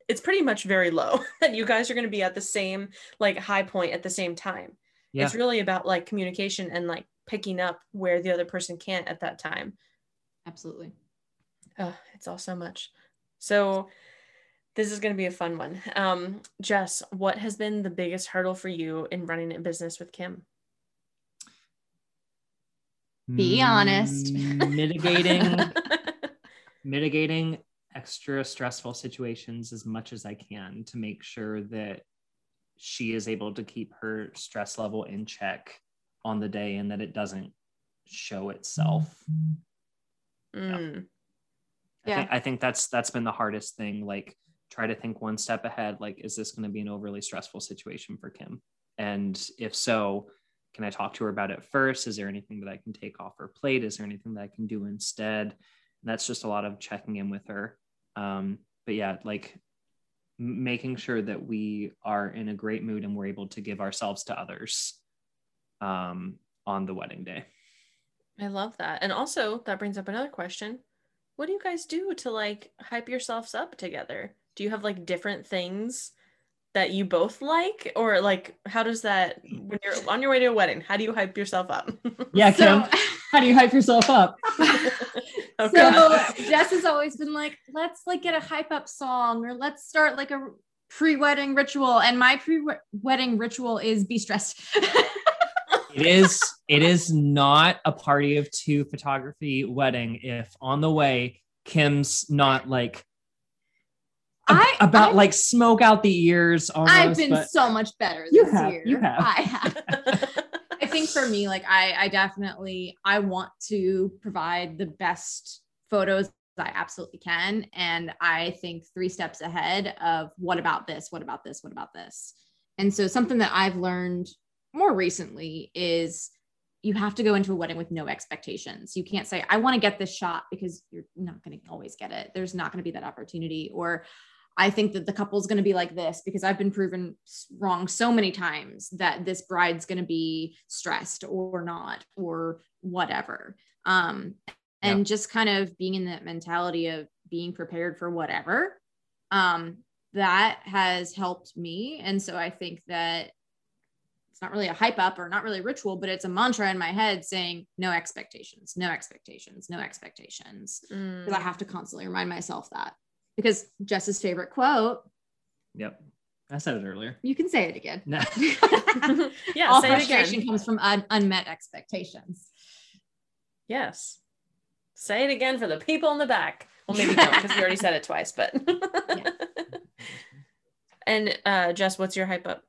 Speaker 1: it's pretty much very low. *laughs* That you guys are going to be at the same like high point at the same time.
Speaker 3: Yeah.
Speaker 1: it's really about like communication and like picking up where the other person can't at that time.
Speaker 4: Absolutely.
Speaker 1: oh, it's all so much. So this is going to be a fun one. Um jess what has been the biggest hurdle for you in running a business with kim?
Speaker 4: Be honest.
Speaker 3: Mm, Mitigating. *laughs* Mitigating extra stressful situations as much as I can to make sure that she is able to keep her stress level in check on the day and that it doesn't show itself.
Speaker 1: Mm,
Speaker 3: I,
Speaker 4: Yeah.
Speaker 3: think, I think that's that's been the hardest thing. Like try to think one step ahead. Like, is this going to be an overly stressful situation for Kim? And if so, can I talk to her about it first? Is there anything that I can take off her plate? Is there anything that I can do instead? And that's just a lot of checking in with her. Um, but yeah, like m- making sure that we are in a great mood and we're able to give ourselves to others um, on the wedding day.
Speaker 1: i love that and also that brings up another question what do you guys do to like hype yourselves up together do you have like different things that you both like or like how does that when you're on your way to a wedding how do you hype yourself up
Speaker 3: Yeah, Kim, *laughs*
Speaker 4: So,
Speaker 3: how do you hype yourself up? *laughs*
Speaker 1: Okay.
Speaker 4: so Jess has always been like, let's like get a hype up song or let's start like a pre-wedding ritual. And my pre-wedding ritual is be stressed. *laughs*
Speaker 3: it is it is not a party of two photography wedding if on the way kim's not like
Speaker 4: I-
Speaker 3: about
Speaker 4: I've-
Speaker 3: like smoke out the ears almost,
Speaker 4: I've been so much better this
Speaker 3: have,
Speaker 4: year.
Speaker 3: you have.
Speaker 4: I have. *laughs* Think for me, like I, I definitely I want to provide the best photos I absolutely can. And I think three steps ahead of what about this? What about this? What about this? And so something that I've learned more recently is you have to go into a wedding with no expectations. You can't say, I want to get this shot because you're not going to always get it. There's not going to be that opportunity. Or I think that the couple's going to be like this because I've been proven wrong so many times that this bride's going to be stressed or not or whatever. Um, and just kind of being in that mentality of being prepared for whatever. Um, that has helped me. And so I think that it's not really a hype up or not really a ritual, but it's a mantra in my head saying no expectations, no expectations, no expectations.
Speaker 1: Mm.
Speaker 4: Because I have to constantly remind myself that. Because Jess's favorite quote,
Speaker 3: yep i said it earlier
Speaker 4: you can say it again.
Speaker 3: no. *laughs*
Speaker 1: yeah,
Speaker 4: All
Speaker 1: say it
Speaker 4: frustration
Speaker 1: again.
Speaker 4: comes from un- unmet expectations.
Speaker 1: Yes. Say it again for the people in the back. Well, maybe don't because we already said it twice, but. *laughs* and uh, Jess, what's your hype up?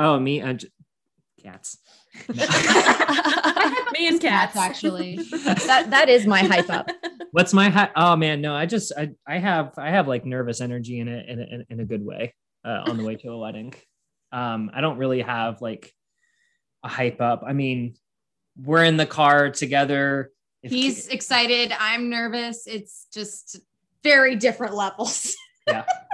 Speaker 3: oh me uh, j- cats *laughs*
Speaker 1: Me and cats,
Speaker 4: actually. *laughs* that that is my hype up.
Speaker 3: what's my hi- oh man no i just i i have i have like nervous energy in it in, a- in, in a good way uh, on the way to a wedding Um, I don't really have like a hype up. I mean, we're in the car together. If-
Speaker 4: He's excited. I'm nervous. It's just very different levels.
Speaker 3: yeah. *laughs*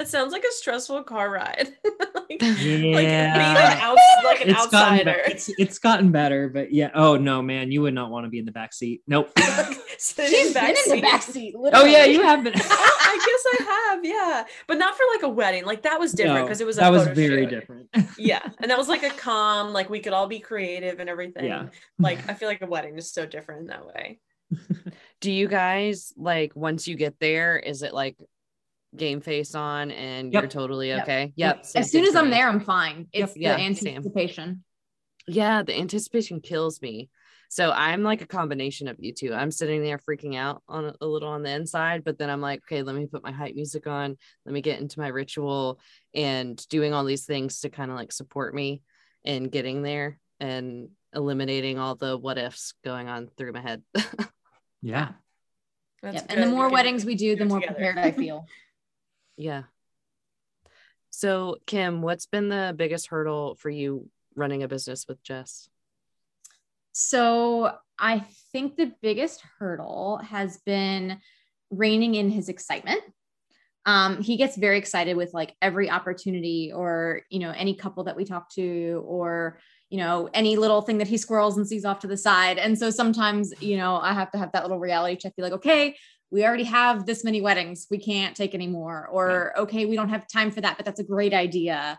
Speaker 1: That sounds like a stressful car ride. *laughs* like,
Speaker 3: Yeah.
Speaker 1: like being an out, like an
Speaker 3: it's gotten
Speaker 1: outsider.
Speaker 3: be- it's, it's gotten better, but yeah. Oh no, man, you would not want to be in the back seat. Nope. *laughs*
Speaker 1: Sitting
Speaker 4: He's
Speaker 1: in the
Speaker 4: been in the back seat. Literally.
Speaker 3: oh yeah, you have been. *laughs*
Speaker 1: Oh, I guess I have, yeah, but not for like a wedding. Like that was different
Speaker 3: No,
Speaker 1: because it was a
Speaker 3: that was very
Speaker 1: shoot.
Speaker 3: different.
Speaker 1: Yeah, and that was like a calm, like we could all be creative and everything.
Speaker 3: Yeah.
Speaker 1: Like I feel like a wedding is so different in that way.
Speaker 2: Do you guys like once you get there, is it like game face on and
Speaker 3: Yep.
Speaker 2: you're totally okay? Yep. same
Speaker 4: As soon as I'm there, I'm fine. It's
Speaker 2: yeah,
Speaker 4: the
Speaker 2: same.
Speaker 4: anticipation.
Speaker 2: Yeah, the anticipation kills me. So I'm like a combination of you two. I'm sitting there freaking out on a, a little on the inside, but then I'm like, okay, let me put my hype music on. Let me get into my ritual and doing all these things to kind of like support me in getting there and eliminating all the what ifs going on through my head. *laughs*
Speaker 3: Yeah.
Speaker 1: That's
Speaker 4: Yep. And the more weddings we do,
Speaker 1: do
Speaker 4: the more
Speaker 1: together.
Speaker 4: prepared I feel. *laughs*
Speaker 2: yeah. So Kim, what's been the biggest hurdle for you running a business with Jess?
Speaker 4: So I think the biggest hurdle has been reining in his excitement. Um, he gets very excited with like every opportunity or, you know, any couple that we talk to or, you know, any little thing that he squirrels and sees off to the side. And so sometimes, you know, I have to have that little reality check, be like, okay, we already have this many weddings. We can't take any more. Or, okay, we don't have time for that, but that's a great idea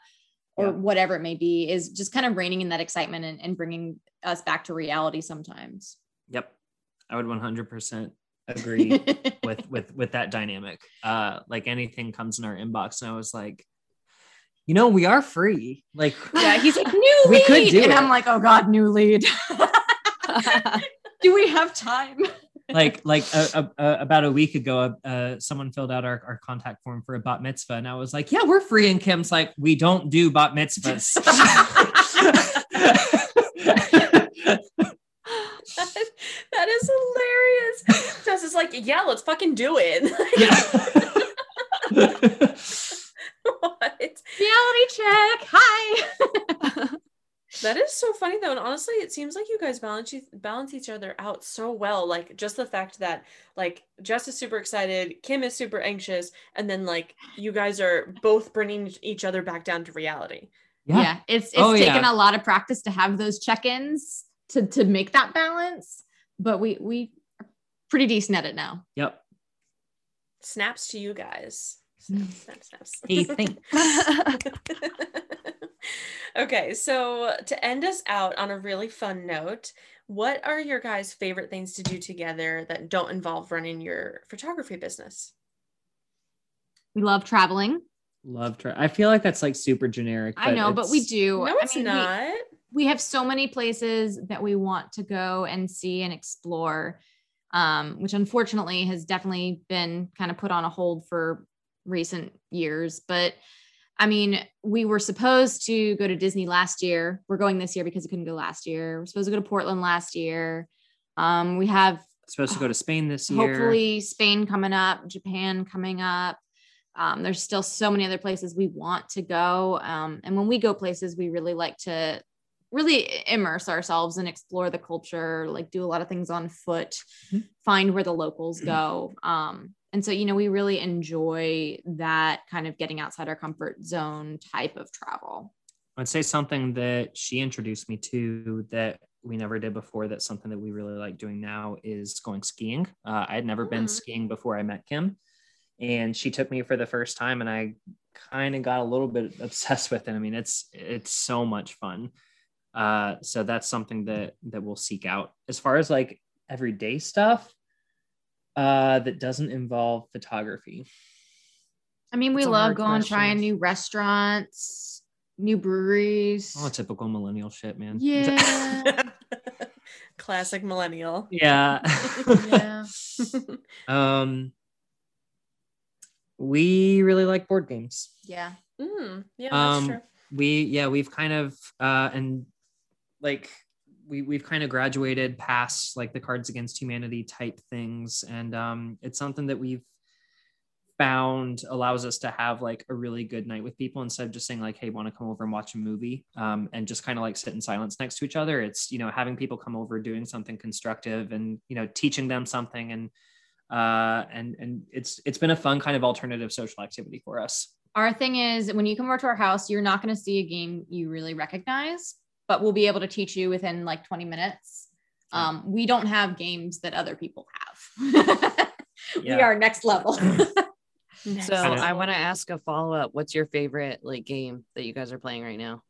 Speaker 4: or
Speaker 3: Yeah.
Speaker 4: whatever it may be is just kind of reining in that excitement and, and bringing us back to reality sometimes.
Speaker 3: Yep. I would 100% agree *laughs* with with with that dynamic. Uh like anything comes in our inbox and I was like, you know, we are free. Like
Speaker 4: yeah, he's like *laughs* new lead, and
Speaker 3: it.
Speaker 4: I'm like, oh god, new lead. *laughs* do we have time?
Speaker 3: Like like a, a, a- about a week ago uh, uh someone filled out our, our contact form for a bat mitzvah and I was like, yeah, we're free and Kim's like, we don't do bat mitzvahs. *laughs*
Speaker 1: that is hilarious. Jess is like, yeah, let's fucking do it. *laughs*
Speaker 3: yeah.
Speaker 1: what?
Speaker 4: Reality check. Hi.
Speaker 1: That is so funny though, and honestly, it seems like you guys balance balance each other out so well. Like just the fact that like Jess is super excited, Kim is super anxious, and then like you guys are both bringing each other back down to reality.
Speaker 4: Yeah, it's it's
Speaker 3: Oh,
Speaker 4: taken
Speaker 3: yeah.
Speaker 4: a lot of practice to have those check-ins to to make that balance, but we we are pretty decent at it now.
Speaker 3: Yep.
Speaker 1: Snaps to you guys. *laughs* Snaps, snaps, snaps.
Speaker 3: Hey, thanks. *laughs* *laughs*
Speaker 1: okay, so to end us out on a really fun note, what are your guys' favorite things to do together that don't involve running your photography business?
Speaker 4: We love traveling.
Speaker 3: Love try. I feel like that's like super generic.
Speaker 4: I know, but we do.
Speaker 1: No,
Speaker 4: I
Speaker 1: it's
Speaker 4: mean, we-
Speaker 1: not.
Speaker 4: we have so many places that we want to go and see and explore um, which unfortunately has definitely been kind of put on a hold for recent years but i mean we were supposed to go to disney last year we're going this year because we couldn't go last year we're supposed to go to portland last year um, we have
Speaker 3: supposed to go to Spain this year.
Speaker 4: hopefully Spain coming up, Japan coming up. Um, there's still so many other places we want to go. Um, and when we go places, we really like to really immerse ourselves and explore the culture, like do a lot of things on foot,
Speaker 3: Mhm.
Speaker 4: find where the locals go. Um, and so, you know, we really enjoy that kind of getting outside our comfort zone type of travel.
Speaker 3: I'd say something that she introduced me to that we never did before. That's something that we really like doing now is going skiing. Uh, I had never been
Speaker 1: Mhm.
Speaker 3: skiing before I met Kim, and she took me for the first time, and I kind of got a little bit obsessed with it. I mean, it's it's so much fun. Uh, so that's something that that we'll seek out. As far as like everyday stuff, uh, that doesn't involve photography.
Speaker 4: I mean, we
Speaker 3: That's a
Speaker 4: love going,
Speaker 3: question.
Speaker 4: trying new restaurants, new breweries.
Speaker 3: Oh, typical millennial shit, man.
Speaker 4: Yeah. *laughs*
Speaker 1: Classic millennial.
Speaker 3: yeah.
Speaker 4: yeah. *laughs*
Speaker 3: Um, we really like board games.
Speaker 4: Yeah.
Speaker 1: Mm, yeah, that's
Speaker 3: Um,
Speaker 1: true.
Speaker 3: We yeah, we've kind of uh, and like we we've kind of graduated past like the Cards Against Humanity type things, and um, it's something that we've found allows us to have like a really good night with people instead of just saying like, "Hey, want to come over and watch a movie?" Um, and just kind of like sit in silence next to each other. It's you know having people come over, doing something constructive, and you know teaching them something, and uh, and and it's it's been a fun kind of alternative social activity for us.
Speaker 4: Our thing is when you come over to our house, you're not going to see a game you really recognize, but we'll be able to teach you within like 20 minutes. Um, we don't have games that other people have. *laughs*
Speaker 3: Yeah.
Speaker 4: We are next level. *laughs*
Speaker 1: Next
Speaker 2: So
Speaker 3: Kinda-
Speaker 2: I want to ask a follow up. What's your favorite like game that you guys are playing right now?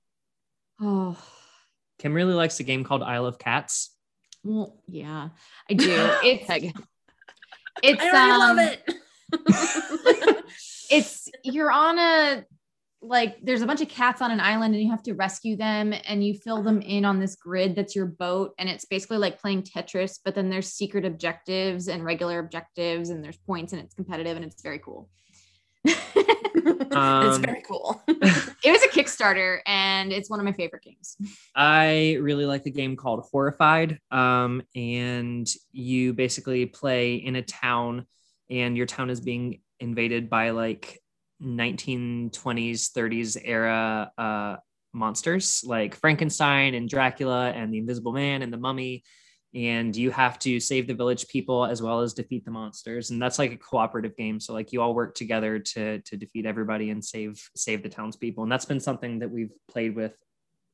Speaker 4: oh, *sighs*
Speaker 3: Kim really likes a game called Isle of Cats.
Speaker 4: well, yeah, I do. It's *laughs* it's
Speaker 1: I
Speaker 4: um,
Speaker 1: love it.
Speaker 4: it's you're on a like there's a bunch of cats on an island and you have to rescue them and you fill them in on this grid that's your boat and it's basically like playing tetris but then there's secret objectives and regular objectives and there's points and it's competitive and it's very cool *laughs*
Speaker 1: it's
Speaker 3: Um,
Speaker 1: very cool. *laughs*
Speaker 4: it was a kickstarter and it's one of my favorite games
Speaker 3: I really like a game called Horrified. Um, and you basically play in a town, and your town is being invaded by like 1920s, 30s era uh, monsters like Frankenstein and Dracula and the Invisible Man and the Mummy. And you have to save the village people as well as defeat the monsters. And that's like a cooperative game. So like you all work together to to defeat everybody and save save the townspeople. And that's been something that we've played with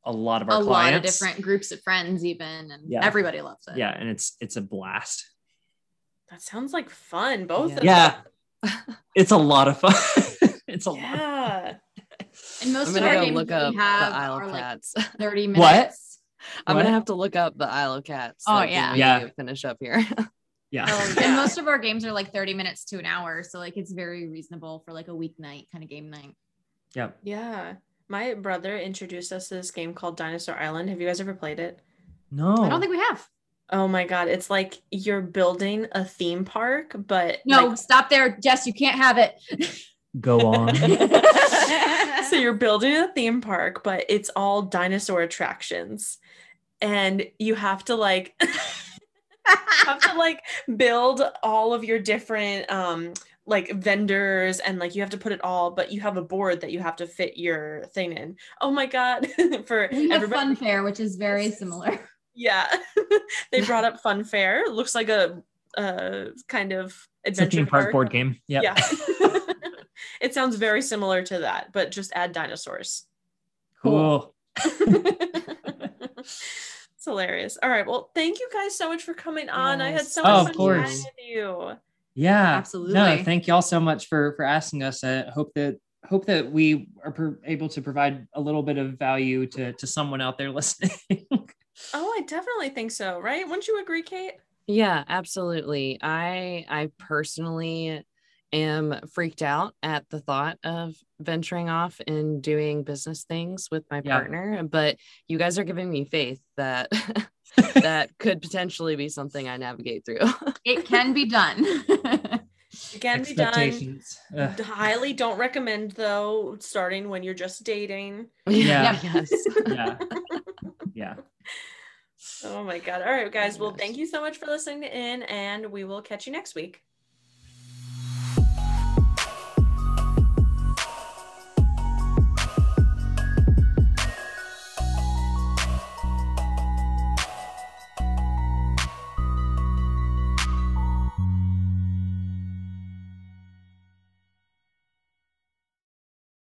Speaker 3: a lot of our
Speaker 4: a
Speaker 3: clients.
Speaker 4: lot of different groups of friends even and
Speaker 3: Yeah.
Speaker 4: everybody loves it
Speaker 3: Yeah, and it's it's a blast.
Speaker 1: that sounds like fun. Both of
Speaker 3: Yeah. *laughs* It's a lot of fun. *laughs* *laughs* it's a lot.
Speaker 1: Yeah.
Speaker 4: and most
Speaker 2: I'm
Speaker 4: of
Speaker 2: gonna
Speaker 4: our
Speaker 2: go
Speaker 4: games
Speaker 2: look up
Speaker 4: we
Speaker 2: the
Speaker 4: have
Speaker 2: Isle
Speaker 4: are
Speaker 2: of
Speaker 4: like
Speaker 2: Cats. *laughs*
Speaker 4: 30 minutes
Speaker 3: What?
Speaker 2: I'm
Speaker 3: What?
Speaker 2: gonna have to look up the Isle of Cats.
Speaker 4: Oh,
Speaker 2: like,
Speaker 4: yeah.
Speaker 3: Yeah.
Speaker 2: Finish up here. *laughs*
Speaker 3: Yeah.
Speaker 1: Oh,
Speaker 4: and most of our games are like 30 minutes to an hour so like it's very reasonable for like a weeknight kind of game night
Speaker 3: yeah.
Speaker 1: Yeah. My brother introduced us to this game called Dinosaur Island. Have you guys ever played it?
Speaker 3: No.
Speaker 4: i don't think we have
Speaker 1: Oh my god, it's like you're building a theme park, but
Speaker 4: no
Speaker 1: like-
Speaker 4: stop there jess you can't have it
Speaker 3: go on. *laughs*
Speaker 1: so you're building a theme park, but it's all dinosaur attractions. And you have to like *laughs* have to like build all of your different um like vendors and like you have to put it all, but you have a board that you have to fit your thing in. Oh my god. *laughs* For
Speaker 4: we fun fair which is very similar
Speaker 1: yeah. they brought up fun fair. It looks like a uh kind of
Speaker 3: It's a
Speaker 1: adventure
Speaker 3: theme park board game. Yep.
Speaker 1: Yeah. It sounds very similar to that, but just add dinosaurs.
Speaker 3: Cool. *laughs*
Speaker 1: it's hilarious. All right. Well, thank you guys so much for coming on. I had so
Speaker 3: Oh,
Speaker 1: much
Speaker 3: of
Speaker 1: fun
Speaker 3: course.
Speaker 1: chatting with you.
Speaker 3: Yeah.
Speaker 4: Absolutely.
Speaker 3: No, thank y'all so much for for asking us. I hope that hope that we are pro- able to provide a little bit of value to to someone out there listening. *laughs*
Speaker 1: Oh, I definitely think so. Right? Wouldn't you agree, Kate?
Speaker 2: Yeah, absolutely. I I personally am freaked out at the thought of venturing off and doing business things with my
Speaker 3: Yeah.
Speaker 2: partner, but you guys are giving me faith that *laughs* that could potentially be something I navigate through. *laughs*
Speaker 4: it can be done
Speaker 1: It can be done.
Speaker 3: Expectations. Ugh.
Speaker 1: Highly don't recommend though, starting when you're just dating.
Speaker 3: Yeah. *laughs*
Speaker 2: yes.
Speaker 3: yeah. Yeah.
Speaker 1: Oh my god. All right, guys. Well, thank you so much for listening in, and we will catch you next week.